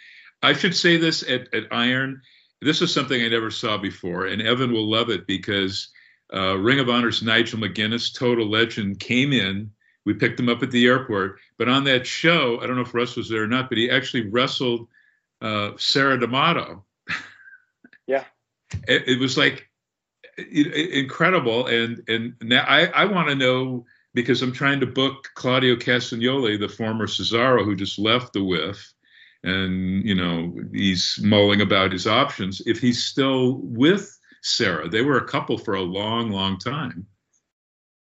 I should say this at, at Iron. This is something I never saw before, and Evan will love it because uh, Ring of Honor's Nigel McGuinness, total legend, came in. We picked him up at the airport, but on that show, I don't know if Russ was there or not, but he actually wrestled uh, Sara D'Amato. yeah, it, it was like incredible, and and now I I want to know because I'm trying to book Claudio Castagnoli, the former Cesaro who just left the WIF, and you know he's mulling about his options. If he's still with Sarah, they were a couple for a long, long time.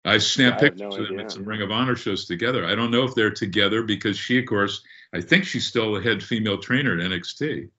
I snapped yeah, pictures no of them at some Ring of Honor shows together. I don't know if they're together because she, of course, I think she's still the head female trainer at NXT.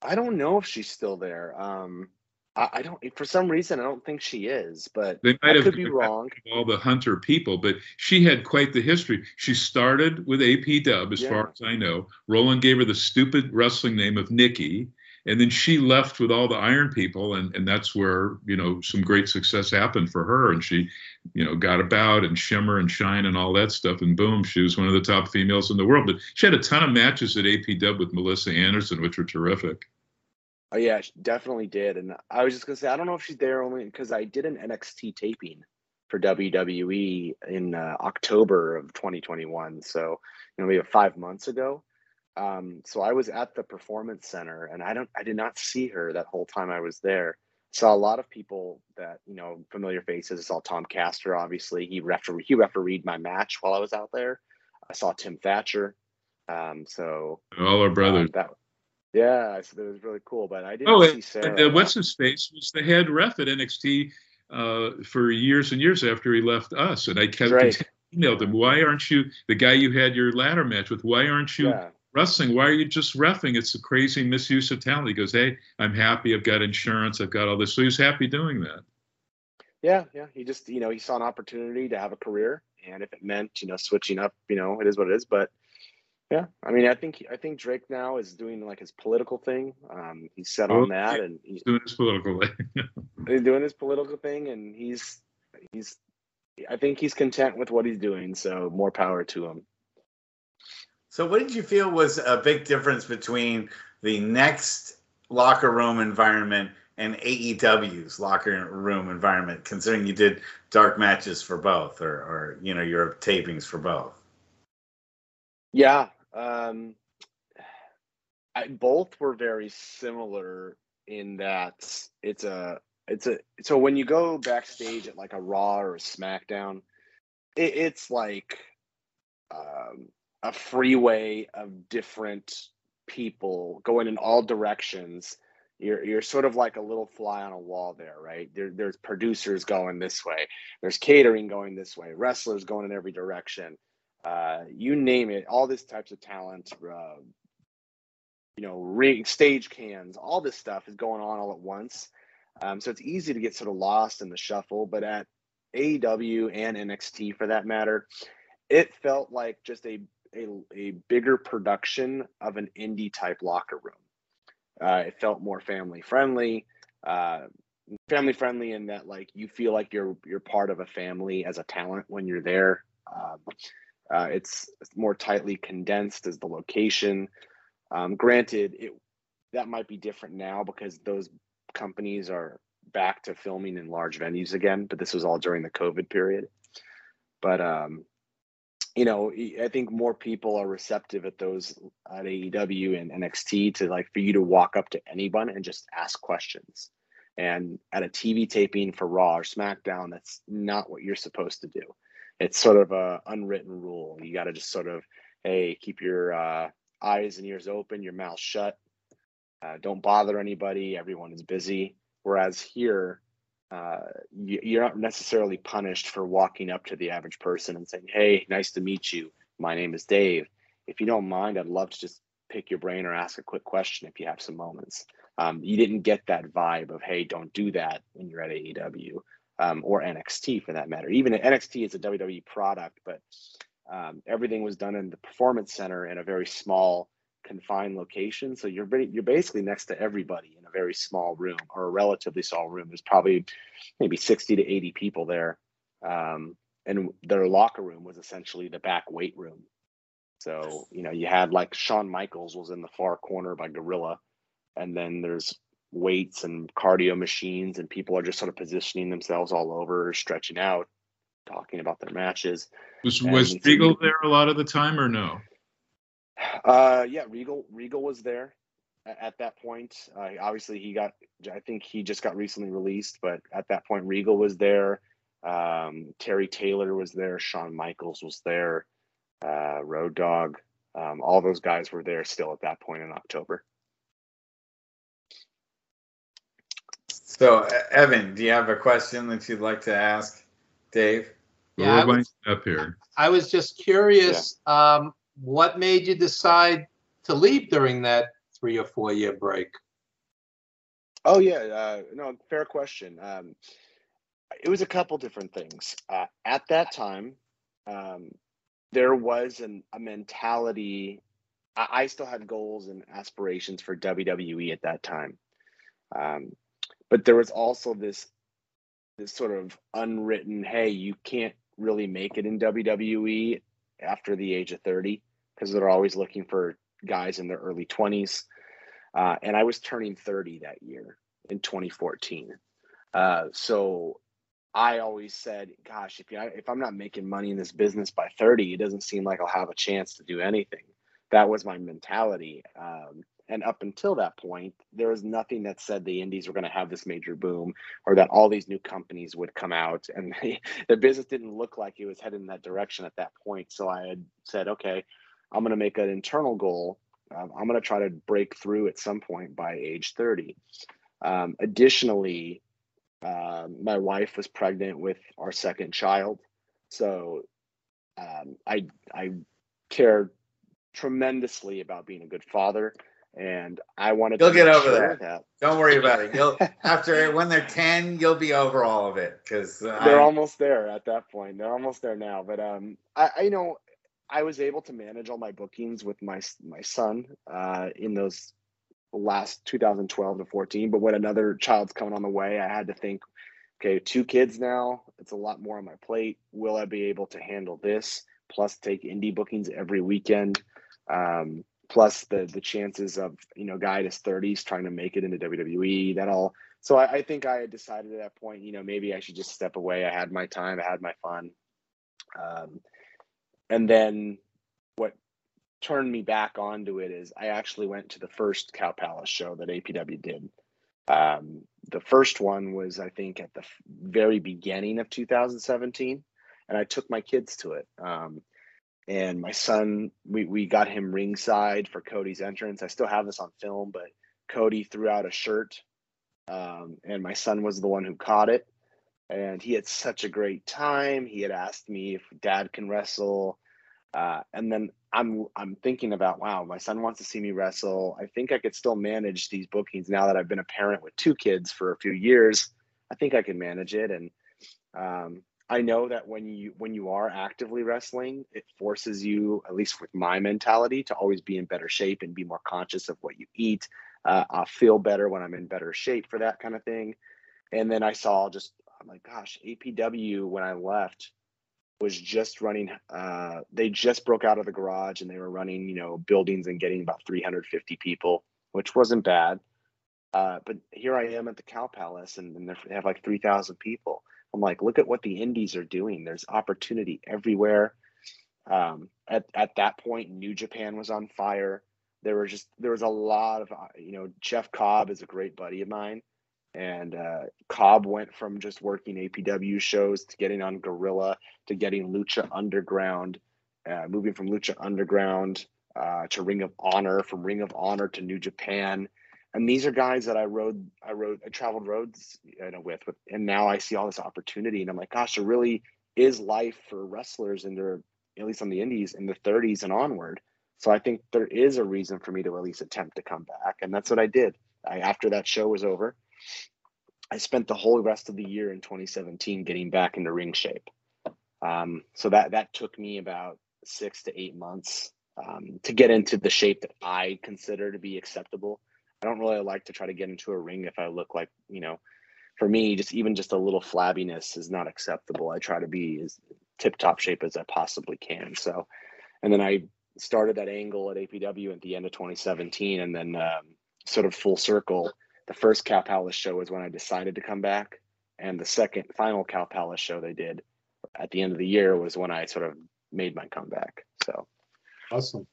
I don't know if she's still there. Um, I, I, don't. For some reason, I don't think she is, but they might I have could be wrong. All the Hunter people, but she had quite the history. She started with AP Dub, as yeah. far as I know. Roland gave her the stupid wrestling name of Nikki, and then she left with all the Iron people, and and that's where you know some great success happened for her, and she, you know, got about and shimmer and shine and all that stuff, and boom, she was one of the top females in the world. But she had a ton of matches at AP Dub with Melissa Anderson, which were terrific. Oh yeah, she definitely did. And I was just gonna say, I don't know if she's there only because I did an NXT taping for WWE in uh, October of 2021. So you know, maybe five months ago. Um, so I was at the Performance Center, and I don't, I did not see her that whole time I was there. Saw a lot of people that you know, familiar faces. I saw Tom Castor, obviously. He refer he refereed my match while I was out there. I saw Tim Thatcher. Um, so all our brothers. Um, that yeah, so it was really cool. But I didn't oh, see Sara. Uh, what's his face was the head ref at NXT uh, for years and years after he left us, and I kept right. emailed him, "Why aren't you the guy you had your ladder match with? Why aren't you?" Yeah. Wrestling, why are you just refing? It's a crazy misuse of talent. He goes, Hey, I'm happy. I've got insurance. I've got all this. So he's happy doing that. Yeah, yeah. He just, you know, he saw an opportunity to have a career. And if it meant, you know, switching up, you know, it is what it is. But yeah, I mean, I think I think Drake now is doing like his political thing. Um, he's set on that, and he's doing his political thing. he's doing his political thing, and he's he's. I think he's content with what he's doing. So more power to him. So, what did you feel was a big difference between the next locker room environment and AEW's locker room environment, considering you did dark matches for both, or, or you know your tapings for both? Yeah, um, I, both were very similar in that it's a it's a so when you go backstage at like a Raw or a SmackDown, it, it's like um, a freeway of different people going in all directions. you're you're sort of like a little fly on a wall there, right? There, there's producers going this way, there's catering going this way, wrestlers going in every direction. Uh, you name it, all these types of talent, uh, you know, ring, stage cans, all this stuff is going on all at once. Um, so it's easy to get sort of lost in the shuffle. But at AEW and NXT, for that matter, it felt like just a a, a bigger production of an indie type locker room. Uh, it felt more family friendly. Uh, family friendly in that like you feel like you're you're part of a family as a talent when you're there. Um, uh, it's, more tightly condensed as the location. Um, granted, it that might be different now because those companies are back to filming in large venues again. But this was all during the COVID period. But um, you know, I think more people are receptive at those at AEW and NXT to like for you to walk up to anyone and just ask questions. And at a TV taping for Raw or SmackDown, that's not what you're supposed to do. It's sort of a unwritten rule. You got to just sort of, hey, keep your uh, eyes and ears open, your mouth shut. Uh, don't bother anybody. Everyone is busy. Whereas here, uh, you, are not necessarily punished for walking up to the average person and saying, "Hey, nice to meet you. My name is Dave. If you don't mind, I'd love to just pick your brain or ask a quick question if you have some moments." Um, you didn't get that vibe of, "Hey, don't do that" when you're at AEW um, or NXT for that matter. Even NXT is a WWE product, but um, everything was done in the Performance Center in a very small confined location. So you're you're basically next to everybody in a very small room or a relatively small room. There's probably maybe 60 to 80 people there. Um, and their locker room was essentially the back weight room. So, you know, you had like Shawn Michaels was in the far corner by Gorilla. And then there's weights and cardio machines, and people are just sort of positioning themselves all over, stretching out, talking about their matches. Was, was Regal there a lot of the time or no? Uh, yeah, Regal Regal was there at, at that point. Uh, obviously, he got. I think he just got recently released, but at that point, Regal was there. Um, Terry Taylor was there. Shawn Michaels was there. Uh, Road Dog. Um, all those guys were there still at that point in October. So, Evan, do you have a question that you'd like to ask Dave? Yeah, I was, up here. I was just curious. Yeah. Um, what made you decide to leave during that three or four year break? Oh yeah, uh, no, fair question. Um, it was a couple different things. Uh, at that time, um, there was an, a mentality. I, I, still had goals and aspirations for WWE at that time, um, but there was also this this sort of unwritten, hey, you can't really make it in WWE after the age of 30 because they're always looking for guys in their early 20s. Uh, and I was turning 30 that year in 2014. Uh, so I always said, gosh, if, you, if I'm not making money in this business by 30, it doesn't seem like I'll have a chance to do anything. That was my mentality. Um, and up until that point, there was nothing that said the indies were going to have this major boom or that all these new companies would come out. And they, the business didn't look like it was headed in that direction at that point. So I had said, okay, I'm going to make an internal goal. Um, I'm going to try to break through at some point by age 30. Um, additionally, uh, my wife was pregnant with our second child. So um, I, I care tremendously about being a good father and I wanted. You'll get over that. that. Don't worry about it. You'll after when they're ten, you'll be over all of it because they're I, almost there at that point. They're almost there now. But um, I, I know I was able to manage all my bookings with my my son uh, in those last 2012 to 14. But when another child's coming on the way, I had to think, okay, two kids now. It's a lot more on my plate. Will I be able to handle this? Plus, take indie bookings every weekend. Um, plus the the chances of you know guy in his 30s trying to make it into WWE that all. So I, I, think I had decided at that point you know maybe I should just step away. I had my time. I had my fun. Um, and then what turned me back onto it is I actually went to the first Cow Palace show that APW did. Um, the first one was I think at the very beginning of 2017 and I took my kids to it. Um, and my son we, we got him ringside for cody's entrance i still have this on film but Cody threw out a shirt, um, and my son was the one who caught it. And he had such a great time. He had asked me if dad can wrestle. Uh, and then I'm I'm thinking about wow, my son wants to see me wrestle. I think I could still manage these bookings now that I've been a parent with two kids for a few years. I think I can manage it, and um, I know that when you when you are actively wrestling, it forces you, at least with my mentality, to always be in better shape and be more conscious of what you eat. Uh, I'll feel better when I'm in better shape for that kind of thing. And then I saw just I'm like, gosh, APW when I left was just running. Uh, they just broke out of the garage and they were running, you know, buildings and getting about 350 people, which wasn't bad. Uh, but here I am at the Cow Palace and, and they have like 3,000 people I'm like, look at what the indies are doing. There's opportunity everywhere. Um, at at that point, New Japan was on fire. There were just there was a lot of uh, you know Jeff Cobb is a great buddy of mine, and uh, Cobb went from just working APW shows to getting on Guerrilla to getting Lucha Underground, uh, moving from Lucha Underground uh, to Ring of Honor, from Ring of Honor to New Japan and these are guys that I rode, I rode, I traveled roads you know, with, with, and now I see all this opportunity, and I'm like, gosh, there really is life for wrestlers in their, at least on the indies, in the 30s and onward. So I think there is a reason for me to at least attempt to come back, and that's what I did. I, after that show was over, I spent the whole rest of the year in 2017 getting back into ring shape. Um, so that that took me about six to eight months um, to get into the shape that I consider to be acceptable I don't really like to try to get into a ring if I look like, you know, for me, just even just a little flabbiness is not acceptable. I try to be as tip top shape as I possibly can. So, and then I started that angle at APW at the end of 2017, and then um, sort of full circle. The first Cow Palace show was when I decided to come back, and the second final Cow Palace show they did at the end of the year was when I sort of made my comeback. So awesome.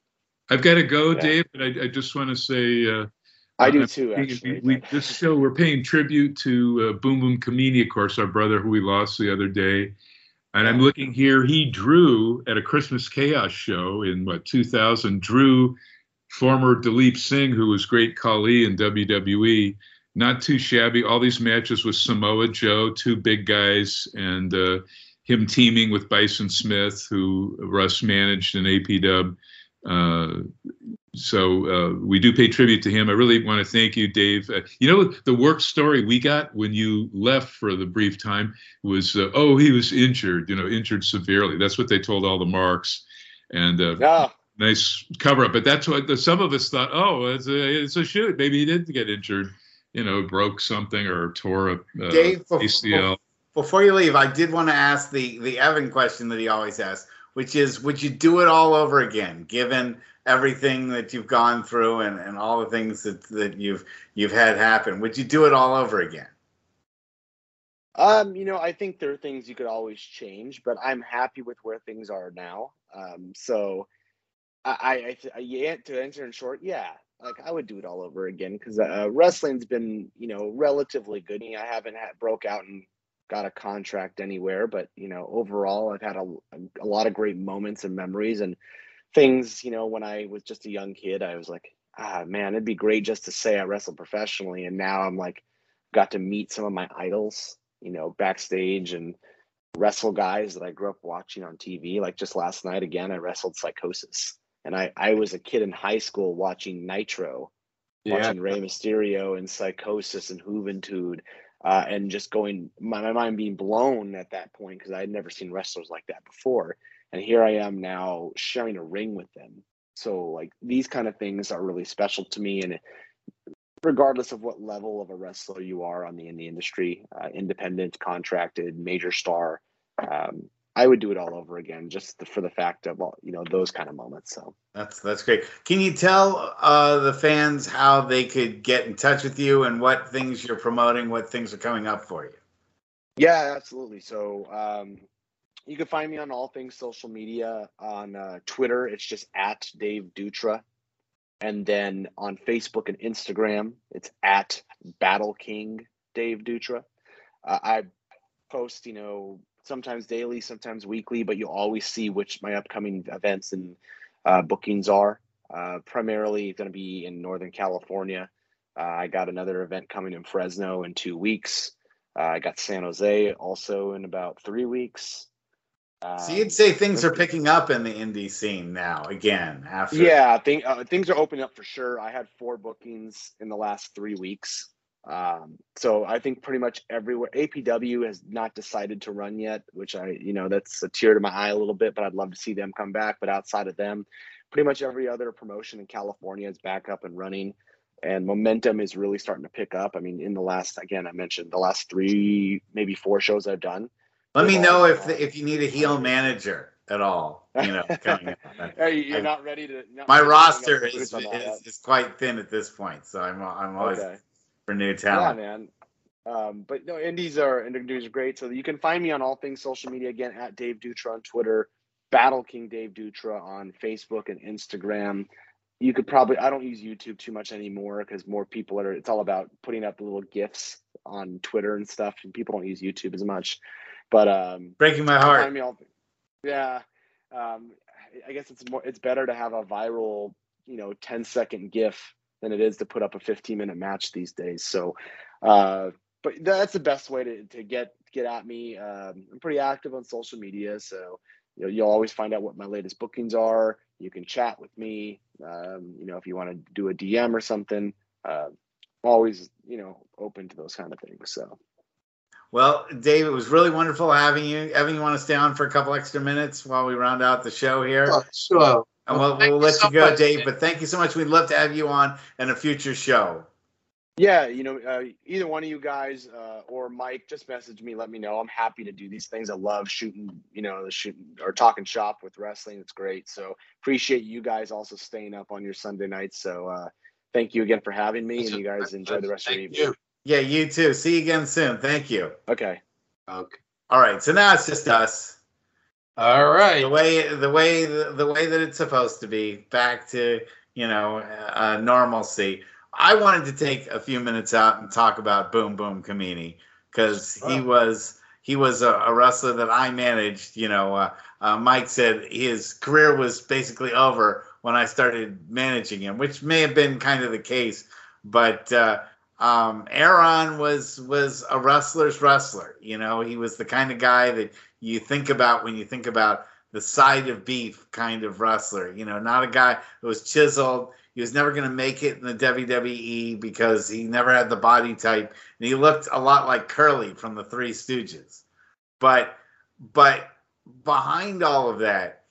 I've got to go, yeah. Dave, but I, I just want to say uh, I do too. Actually, we, this show we're paying tribute to uh, Boom Boom Kamini, of course, our brother who we lost the other day. And I'm looking here. He drew at a Christmas Chaos show in what 2000. Drew former Dalip Singh, who was great Khali in WWE. Not too shabby. All these matches with Samoa Joe, two big guys, and uh, him teaming with Bison Smith, who Russ managed in APW. Uh, so uh, we do pay tribute to him. I really want to thank you, Dave. Uh, you know, the work story we got when you left for the brief time was, uh, oh, he was injured, you know, injured severely. That's what they told all the marks. And uh, yeah. nice cover up. But that's what the, some of us thought, oh, it's a, it's a shoot. Maybe he didn't get injured, you know, broke something or tore a uh, Dave, ACL. Before you leave, I did want to ask the, the Evan question that he always asks, which is, would you do it all over again, given – everything that you've gone through and, and all the things that, that you've you've had happen? Would you do it all over again? Um you know i think there are things you could always change but i'm happy with where things are now. Um so i i, I yeah to answer in short yeah like i would do it all over again because uh, wrestling's been you know relatively good. I haven't had broke out and got a contract anywhere but you know overall i've had a, a lot of great moments and memories and things, you know, when I was just a young kid, I was like, ah, man, it'd be great just to say I wrestled professionally. And now I'm like, got to meet some of my idols, you know, backstage and wrestle guys that I grew up watching on TV. Like just last night, again, I wrestled Psicosis. And I, I was a kid in high school watching Nitro, yeah. watching Rey Mysterio and Psicosis and Juventud. Uh, and just going, my, my mind being blown at that point because I had never seen wrestlers like that before. And here i am now sharing a ring with them. So like these kind of things are really special to me. And regardless of what level of a wrestler you are on the in the industry uh, independent contracted major star um, I would do it all over again, just for the fact of all you know those kind of moments. So that's that's great. Can you tell uh, the fans how they could get in touch with you and what things you're promoting, what things are coming up for you? Yeah, absolutely. So um, you can find me on all things social media. On uh, Twitter, it's just at Dave Dutra. And then on Facebook and Instagram, it's at Battle King Dave Dutra. Uh, I post, you know, sometimes daily, sometimes weekly, but you'll always see which my upcoming events and uh, bookings are. Uh, primarily going to be in Northern California. Uh, I got another event coming in Fresno in two weeks. Uh, I got San Jose also in about three weeks. Um, so you'd say things are picking up in the indie scene now again after. Yeah, think, uh, things are opening up for sure. I had four bookings in the last three weeks. Um, so I think pretty much everywhere APW has not decided to run yet, which I, you know, that's a tear to my eye a little bit, but I'd love to see them come back. But outside of them, pretty much every other promotion in California is back up and running and momentum is really starting to pick up. I mean, in the last, again, I mentioned the last three, maybe four shows I've done. Let me know if the, if you need a heel manager at all. You know, hey, you're I, not ready to. Not my roster is, is, is, quite thin at this point, so I'm I'm always okay for new talent. Yeah, man. Um, but no, indies are indies are great. So you can find me on all things social media again at Dave Dutra on Twitter, Battle King Dave Dutra on Facebook and Instagram. You could probably I don't use YouTube too much anymore because more people are. It's all about putting up little gifs on Twitter and stuff, and people don't use YouTube as much. But um, breaking my heart. All, yeah, um, I guess it's more. It's better to have a viral, you know, 10 second GIF than it is to put up a 15 minute match these days. So, uh, but that's the best way to, to get get at me. Um, I'm pretty active on social media, so you know you'll always find out what my latest bookings are. You can chat with me. Um, you know if you want to do a DM or something. Uh, always you know open to those kind of things. So. Well, Dave, it was really wonderful having you. Evan, you want to stay on for a couple extra minutes while we round out the show here? Oh, sure. And we'll, we'll let you, so you go, much, Dave. But thank you so much. We'd love to have you on in a future show. Yeah, you know, uh, either one of you guys uh, or Mike, just message me. Let me know. I'm happy to do these things. I love shooting, you know, the shooting or talking shop with wrestling. It's great. So appreciate you guys also staying up on your Sunday nights. So uh, thank you again for having me, and you guys enjoy the rest of your evening. You. Yeah, you too. See you again soon. Thank you. Okay. Okay. All right. So now it's just us. All right. The way the way the, the way that it's supposed to be, back to you know uh, normalcy. I wanted to take a few minutes out and talk about Boom Boom Kamini because he was he was a, a, wrestler that I managed. You know, uh, uh, Mike said his career was basically over when I started managing him, which may have been kind of the case, but. Uh, um, Aaron was was a wrestler's wrestler. You know, he was the kind of guy that you think about when you think about the side of beef kind of wrestler. You know, not a guy who was chiseled. He was never going to make it in the WWE because he never had the body type, and he looked a lot like Curly from the Three Stooges. But but behind all of that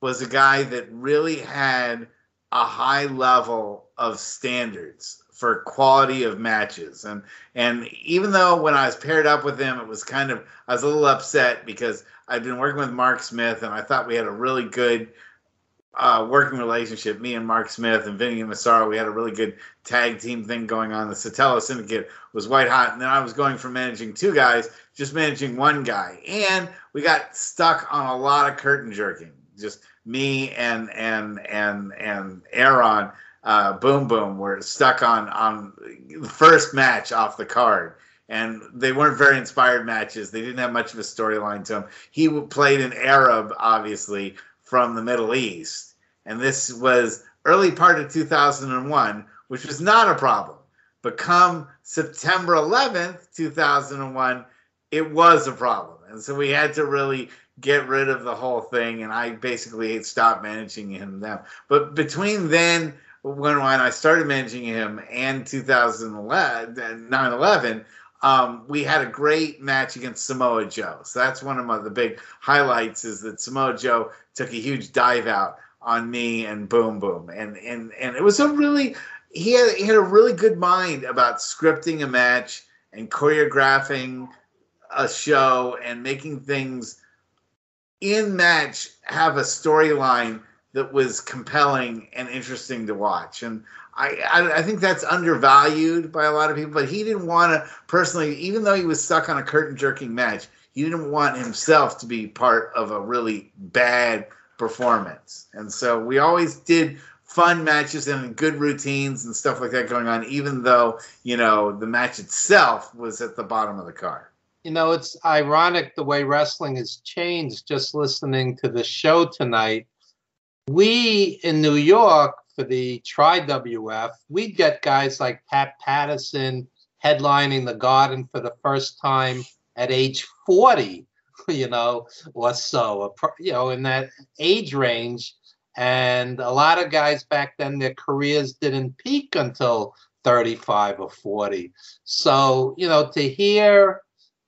was a guy that really had a high level of standards for quality of matches. And and even though when I was paired up with him, it was kind of I was a little upset because I'd been working with Mark Smith and I thought we had a really good uh, working relationship. Me and Mark Smith and Vinny and Massaro, we had a really good tag team thing going on. The Sotelo Syndicate was white hot, and then I was going from managing two guys, just managing one guy, and we got stuck on a lot of curtain jerking. Just me and and and and Aaron uh, Boom Boom we were stuck on on the first match off the card, and they weren't very inspired matches. They didn't have much of a storyline to them. He played an Arab, obviously from the Middle East, and this was early part of 2001, which was not a problem. But come September 11th, 2001, it was a problem, and so we had to really get rid of the whole thing, and I basically stopped managing him then. But between then when when I started managing him and 2011 9 11 um, we had a great match against Samoa Joe. So that's one of my, the big highlights is that Samoa Joe took a huge dive out on me and Boom Boom, and and and it was a really he had he had a really good mind about scripting a match and choreographing a show and making things in match have a storyline that was compelling and interesting to watch. And I, I, I, think that's undervalued by a lot of people. But he didn't want to personally, even though he was stuck on a curtain jerking match, he didn't want himself to be part of a really bad performance. And so we always did fun matches and good routines and stuff like that going on, even though you know the match itself was at the bottom of the card. You know, it's ironic the way wrestling has changed. Just listening to the show tonight we in New York for the Tri WF, we'd get guys like Pat Patterson headlining the Garden for the first time at age 40, you know, or so, you know, in that age range. And a lot of guys back then, their careers didn't peak until 35 or 40. So, you know, to hear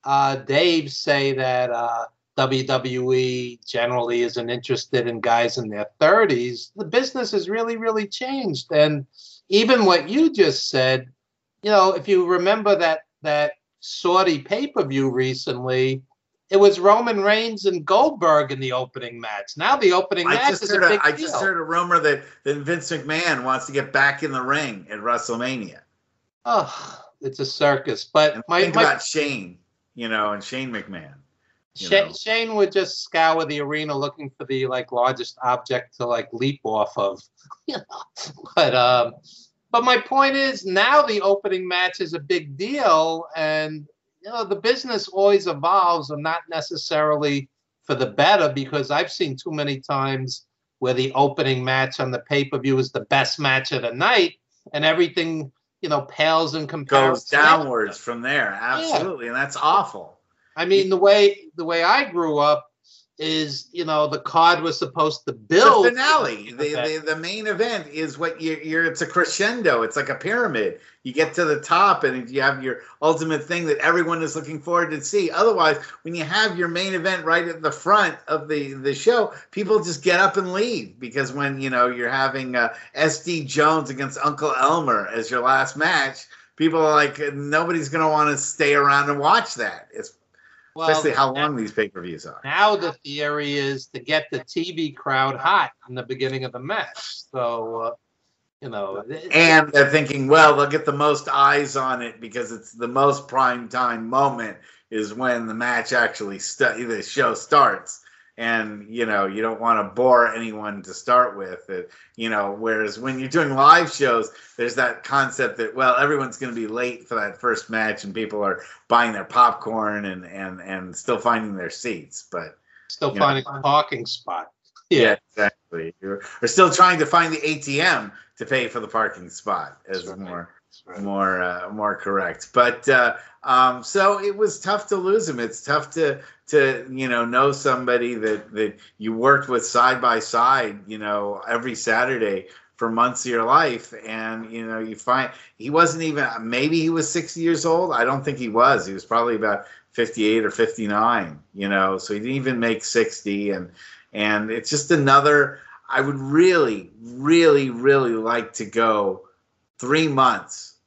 uh, Dave say that uh, WWE generally isn't interested in guys in their 30s, the business has really, really changed. And even what you just said, you know, if you remember that that Saudi pay-per-view recently, it was Roman Reigns and Goldberg in the opening match. Now the opening I match is a big a, I just heard a rumor that, that Vince McMahon wants to get back in the ring at WrestleMania. Oh, it's a circus. But and my, think my, about Shane, you know, and Shane McMahon. Shane, Shane would just scour the arena looking for the like largest object to like leap off of. You know? But um, but my point is now the opening match is a big deal, and you know the business always evolves, and not necessarily for the better, because I've seen too many times where the opening match on the pay per view is the best match of the night, and everything you know pales in comparison. Goes downwards from there, absolutely, yeah. and that's awful. I mean, the way the way I grew up, is you know the card was supposed to build. The finale the, the, the main event is what you're, you're it's a crescendo. It's like a pyramid. You get to the top and you have your ultimate thing that everyone is looking forward to see. Otherwise when you have your main event right at the front of the the show people just get up and leave because when you know you're having uh, sd jones against uncle elmer as your last match people are like nobody's going to want to stay around and watch that. It's well, Especially how long these pay per views are. Now the theory is to get the TV crowd hot in the beginning of the match. So, uh, you know. And they're thinking, well, they'll get the most eyes on it because it's the most prime time moment is when the match actually st- the show starts and you know you don't want to bore anyone to start with it, you know whereas when you're doing live shows there's that concept that well everyone's going to be late for that first match and people are buying their popcorn and and and still finding their seats but still finding know, a parking spot. Yeah, yeah. exactly. You're, or still trying to find the atm to pay for the parking spot as right. more right. more uh, more correct but uh um, so it was tough to lose him. It's tough to to you know know somebody that that you worked with side by side, you know, every Saturday for months of your life, and you know you find he wasn't even maybe he was sixty years old. I don't think he was. He was probably about fifty eight or fifty nine. You know, so he didn't even make sixty, and and it's just another. I would really, really, really like to go three months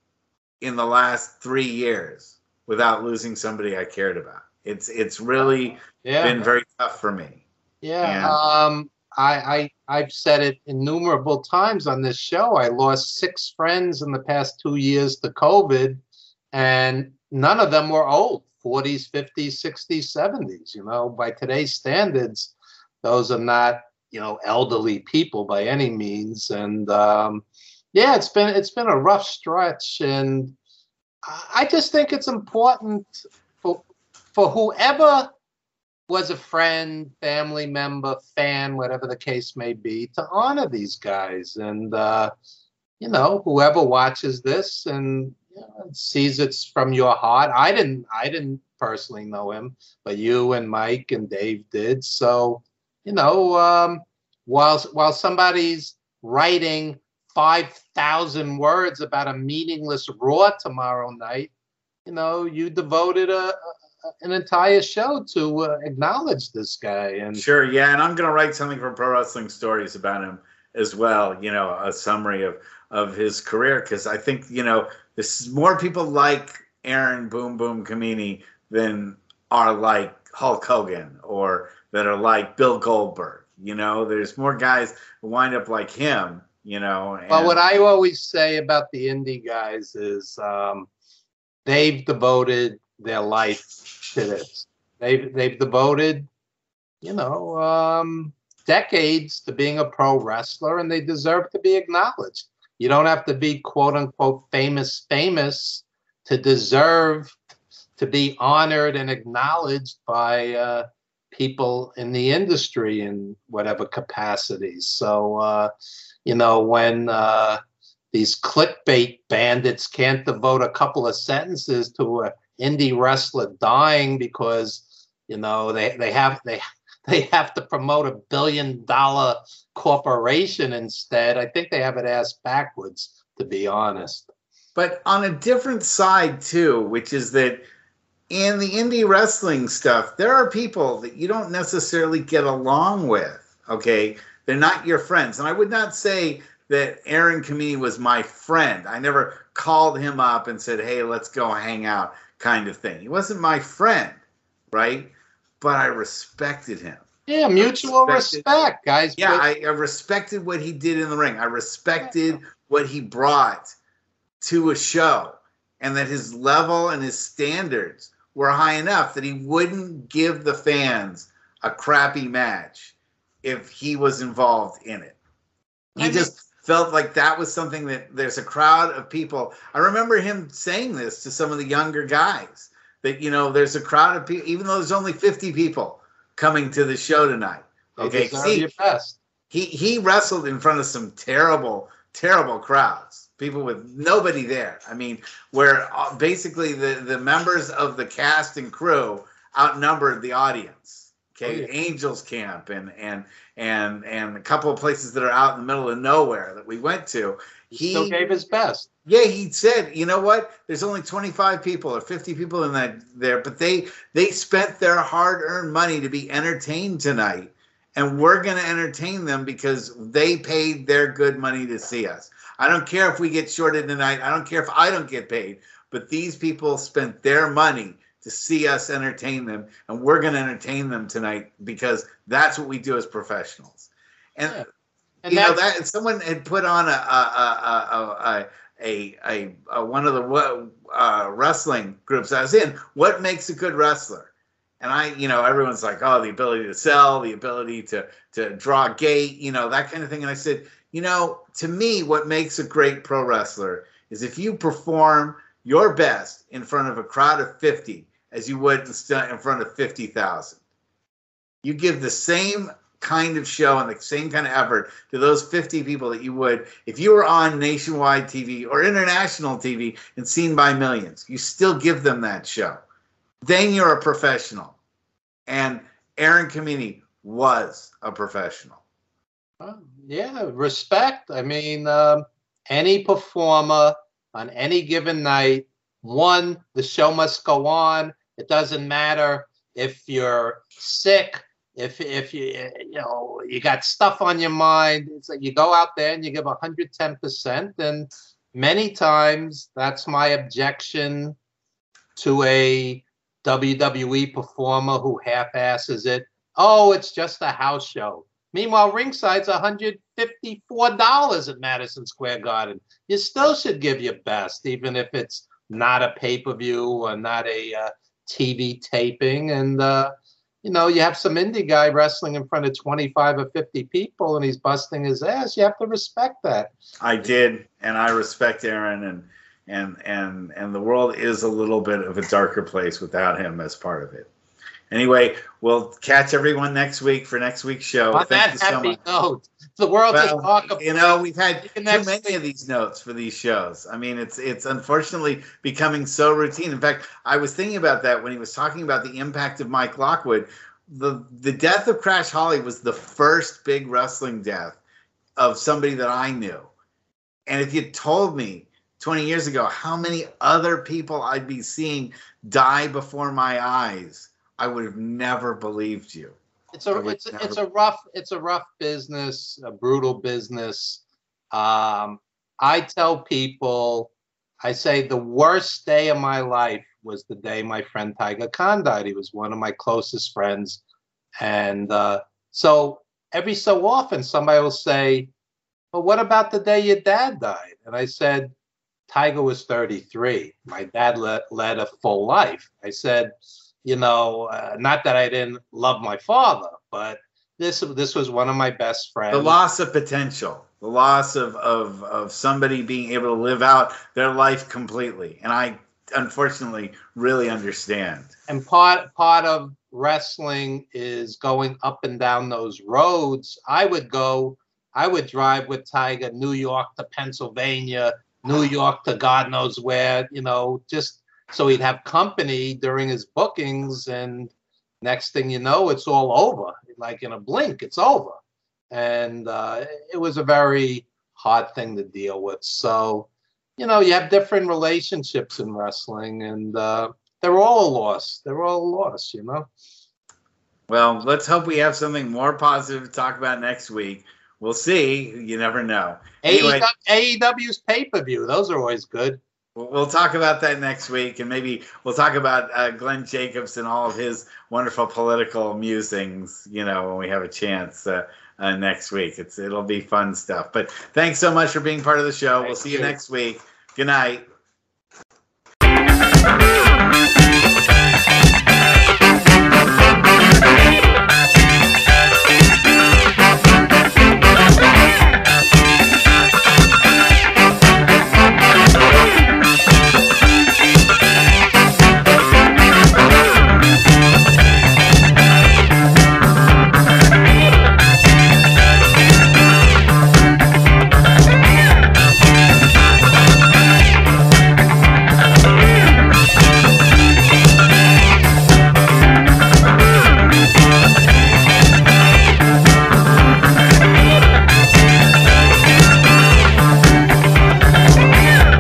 in the last three years without losing somebody I cared about. It's it's really yeah. been very tough for me. Yeah. And, um I, I I've said it innumerable times on this show. I lost six friends in the past two years to COVID, and none of them were old 40s, 50s, 60s, 70s. You know, by today's standards, those are not you know elderly people by any means. And um, yeah, it's been it's been a rough stretch, and I just think it's important for for whoever was a friend, family member, fan, whatever the case may be, to honor these guys. And uh, you know, whoever watches this and you know, sees it's from your heart. I didn't I didn't personally know him, but you and Mike and Dave did. So, you know, um, while while somebody's writing 5,000 words about a meaningless Raw tomorrow night, you know, you devoted a, an entire show to uh, acknowledge this guy. And sure, yeah, and I'm going to write something for Pro Wrestling Stories about him as well. You know, a summary of of his career because I think you know this more people like Aaron Boom Boom Camini than are like Hulk Hogan or that are like Bill Goldberg. You know, there's more guys wind up like him you know. And... Well, what I always say about the indie guys is um, they've devoted their life to this. They've they've devoted, you know, um, decades to being a pro wrestler, and they deserve to be acknowledged. You don't have to be quote unquote famous famous to deserve to be honored and acknowledged by uh, people in the industry in whatever capacities. So. Uh, you know, when uh, these clickbait bandits can't devote a couple of sentences to an indie wrestler dying because, you know, they, they have they they have to promote a billion dollar corporation instead. I think they have it ass backwards, to be honest. But on a different side too, which is that in the indie wrestling stuff, there are people that you don't necessarily get along with. Okay, they're not your friends, and I would not say that Aaron Camini was my friend. I never called him up and said, "Hey, let's go hang out," kind of thing. He wasn't my friend, right? But I respected him. Yeah, mutual respect, guys. Yeah, I, I, respected what he did in the ring. I respected what he brought to a show, and that his level and his standards were high enough that he wouldn't give the fans a crappy match if he was involved in it. He I just felt like that was something that there's a crowd of people. I remember him saying this to some of the younger guys that you know there's a crowd of people, even though there's only 50 people coming to the show tonight. Okay, he, he he wrestled in front of some terrible, terrible crowds. People with nobody there. I mean, where uh, basically the the members of the cast and crew outnumbered the audience. Okay, oh, yeah. Angels Camp and and and and a couple of places that are out in the middle of nowhere that we went to. He still gave his best. Yeah, he said, you know what? There's only 25 people or 50 people in that there, but they they spent their hard-earned money to be entertained tonight, and we're going to entertain them because they paid their good money to see us. I don't care if we get shorted tonight. I don't care if I don't get paid, but these people spent their money to see us entertain them, and we're going to entertain them tonight because that's what we do as professionals. And yeah. And you know that someone had put on a a a a, a, a one of the uh, wrestling groups I was in. What makes a good wrestler? And I, you know, everyone's like, oh, the ability to sell, the ability to to draw gate, you know, that kind of thing. And I said, you know, to me, what makes a great pro wrestler is if you perform your best in front of a crowd of 50 as you would in front of 50,000. You give the same kind of show and the same kind of effort to those 50 people that you would if you were on nationwide TV or international TV and seen by millions. You still give them that show. Then you're a professional. And Aaron Camini was a professional. yeah, respect. I mean, um, any performer on any given night, one, the show must go on. It doesn't matter if you're sick, if if you you know you got stuff on your mind. It's like you go out there and you give 110% and many times that's my objection to a WWE performer who half-asses it. Oh it's just a house show. Meanwhile ringside's $154 at Madison Square Garden. You still should give your best even if it's not a pay-per-view or not a uh, TV taping and uh, you know, you have some indie guy wrestling in front of 25 or 50 people and he's busting his ass. You have to respect that. I did, and I respect Aaron and and and and the world is a little bit of a darker place without him as part of it. Anyway, we'll catch everyone next week for next week's show. On Thank that happy so note, the world well, is talk about. You know, we've had too many of these notes for these shows. I mean, it's it's unfortunately becoming so routine. In fact, I was thinking about that when he was talking about the impact of Mike Lockwood. The the death of Crash Holly was the first big wrestling death of somebody that I knew. And if you told me 20 years ago how many other people I'd be seeing die before my eyes I would have never believed you. It's a it's it's a rough it's a rough business, a brutal business. Um, I tell people, I say the worst day of my life was the day my friend Tiger Khan died. He was one of my closest friends, and uh, so every so often somebody will say, "Well, what about the day your dad died?" And I said, "Tiger was 33. My dad led, led a full life." I said you know, uh, not that I didn't love my father, but this this was one of my best friends. The loss of potential, the loss of of of somebody being able to live out their life completely, and I unfortunately really understand. And part part of wrestling is going up and down those roads. I would go I would drive with Tiger New York to Pennsylvania, New York to God knows where, you know, just so he'd have company during his bookings. And next thing you know, it's all over. Like in a blink, it's over. And uh, it was a very hard thing to deal with. So, you know, you have different relationships in wrestling, and uh, they're all a loss. They're all a loss, you know. Well, let's hope we have something more positive to talk about next week. We'll see. You never know. Anyway, AEW's pay per view; those are always good. We'll talk about that next week, and maybe we'll talk about uh, Glenn Jacobs and all of his wonderful political musings. You know, when we have a chance uh, uh, next week, it's it'll be fun stuff. But thanks so much for being part of the show. Thank we'll see you. you next week. Good night.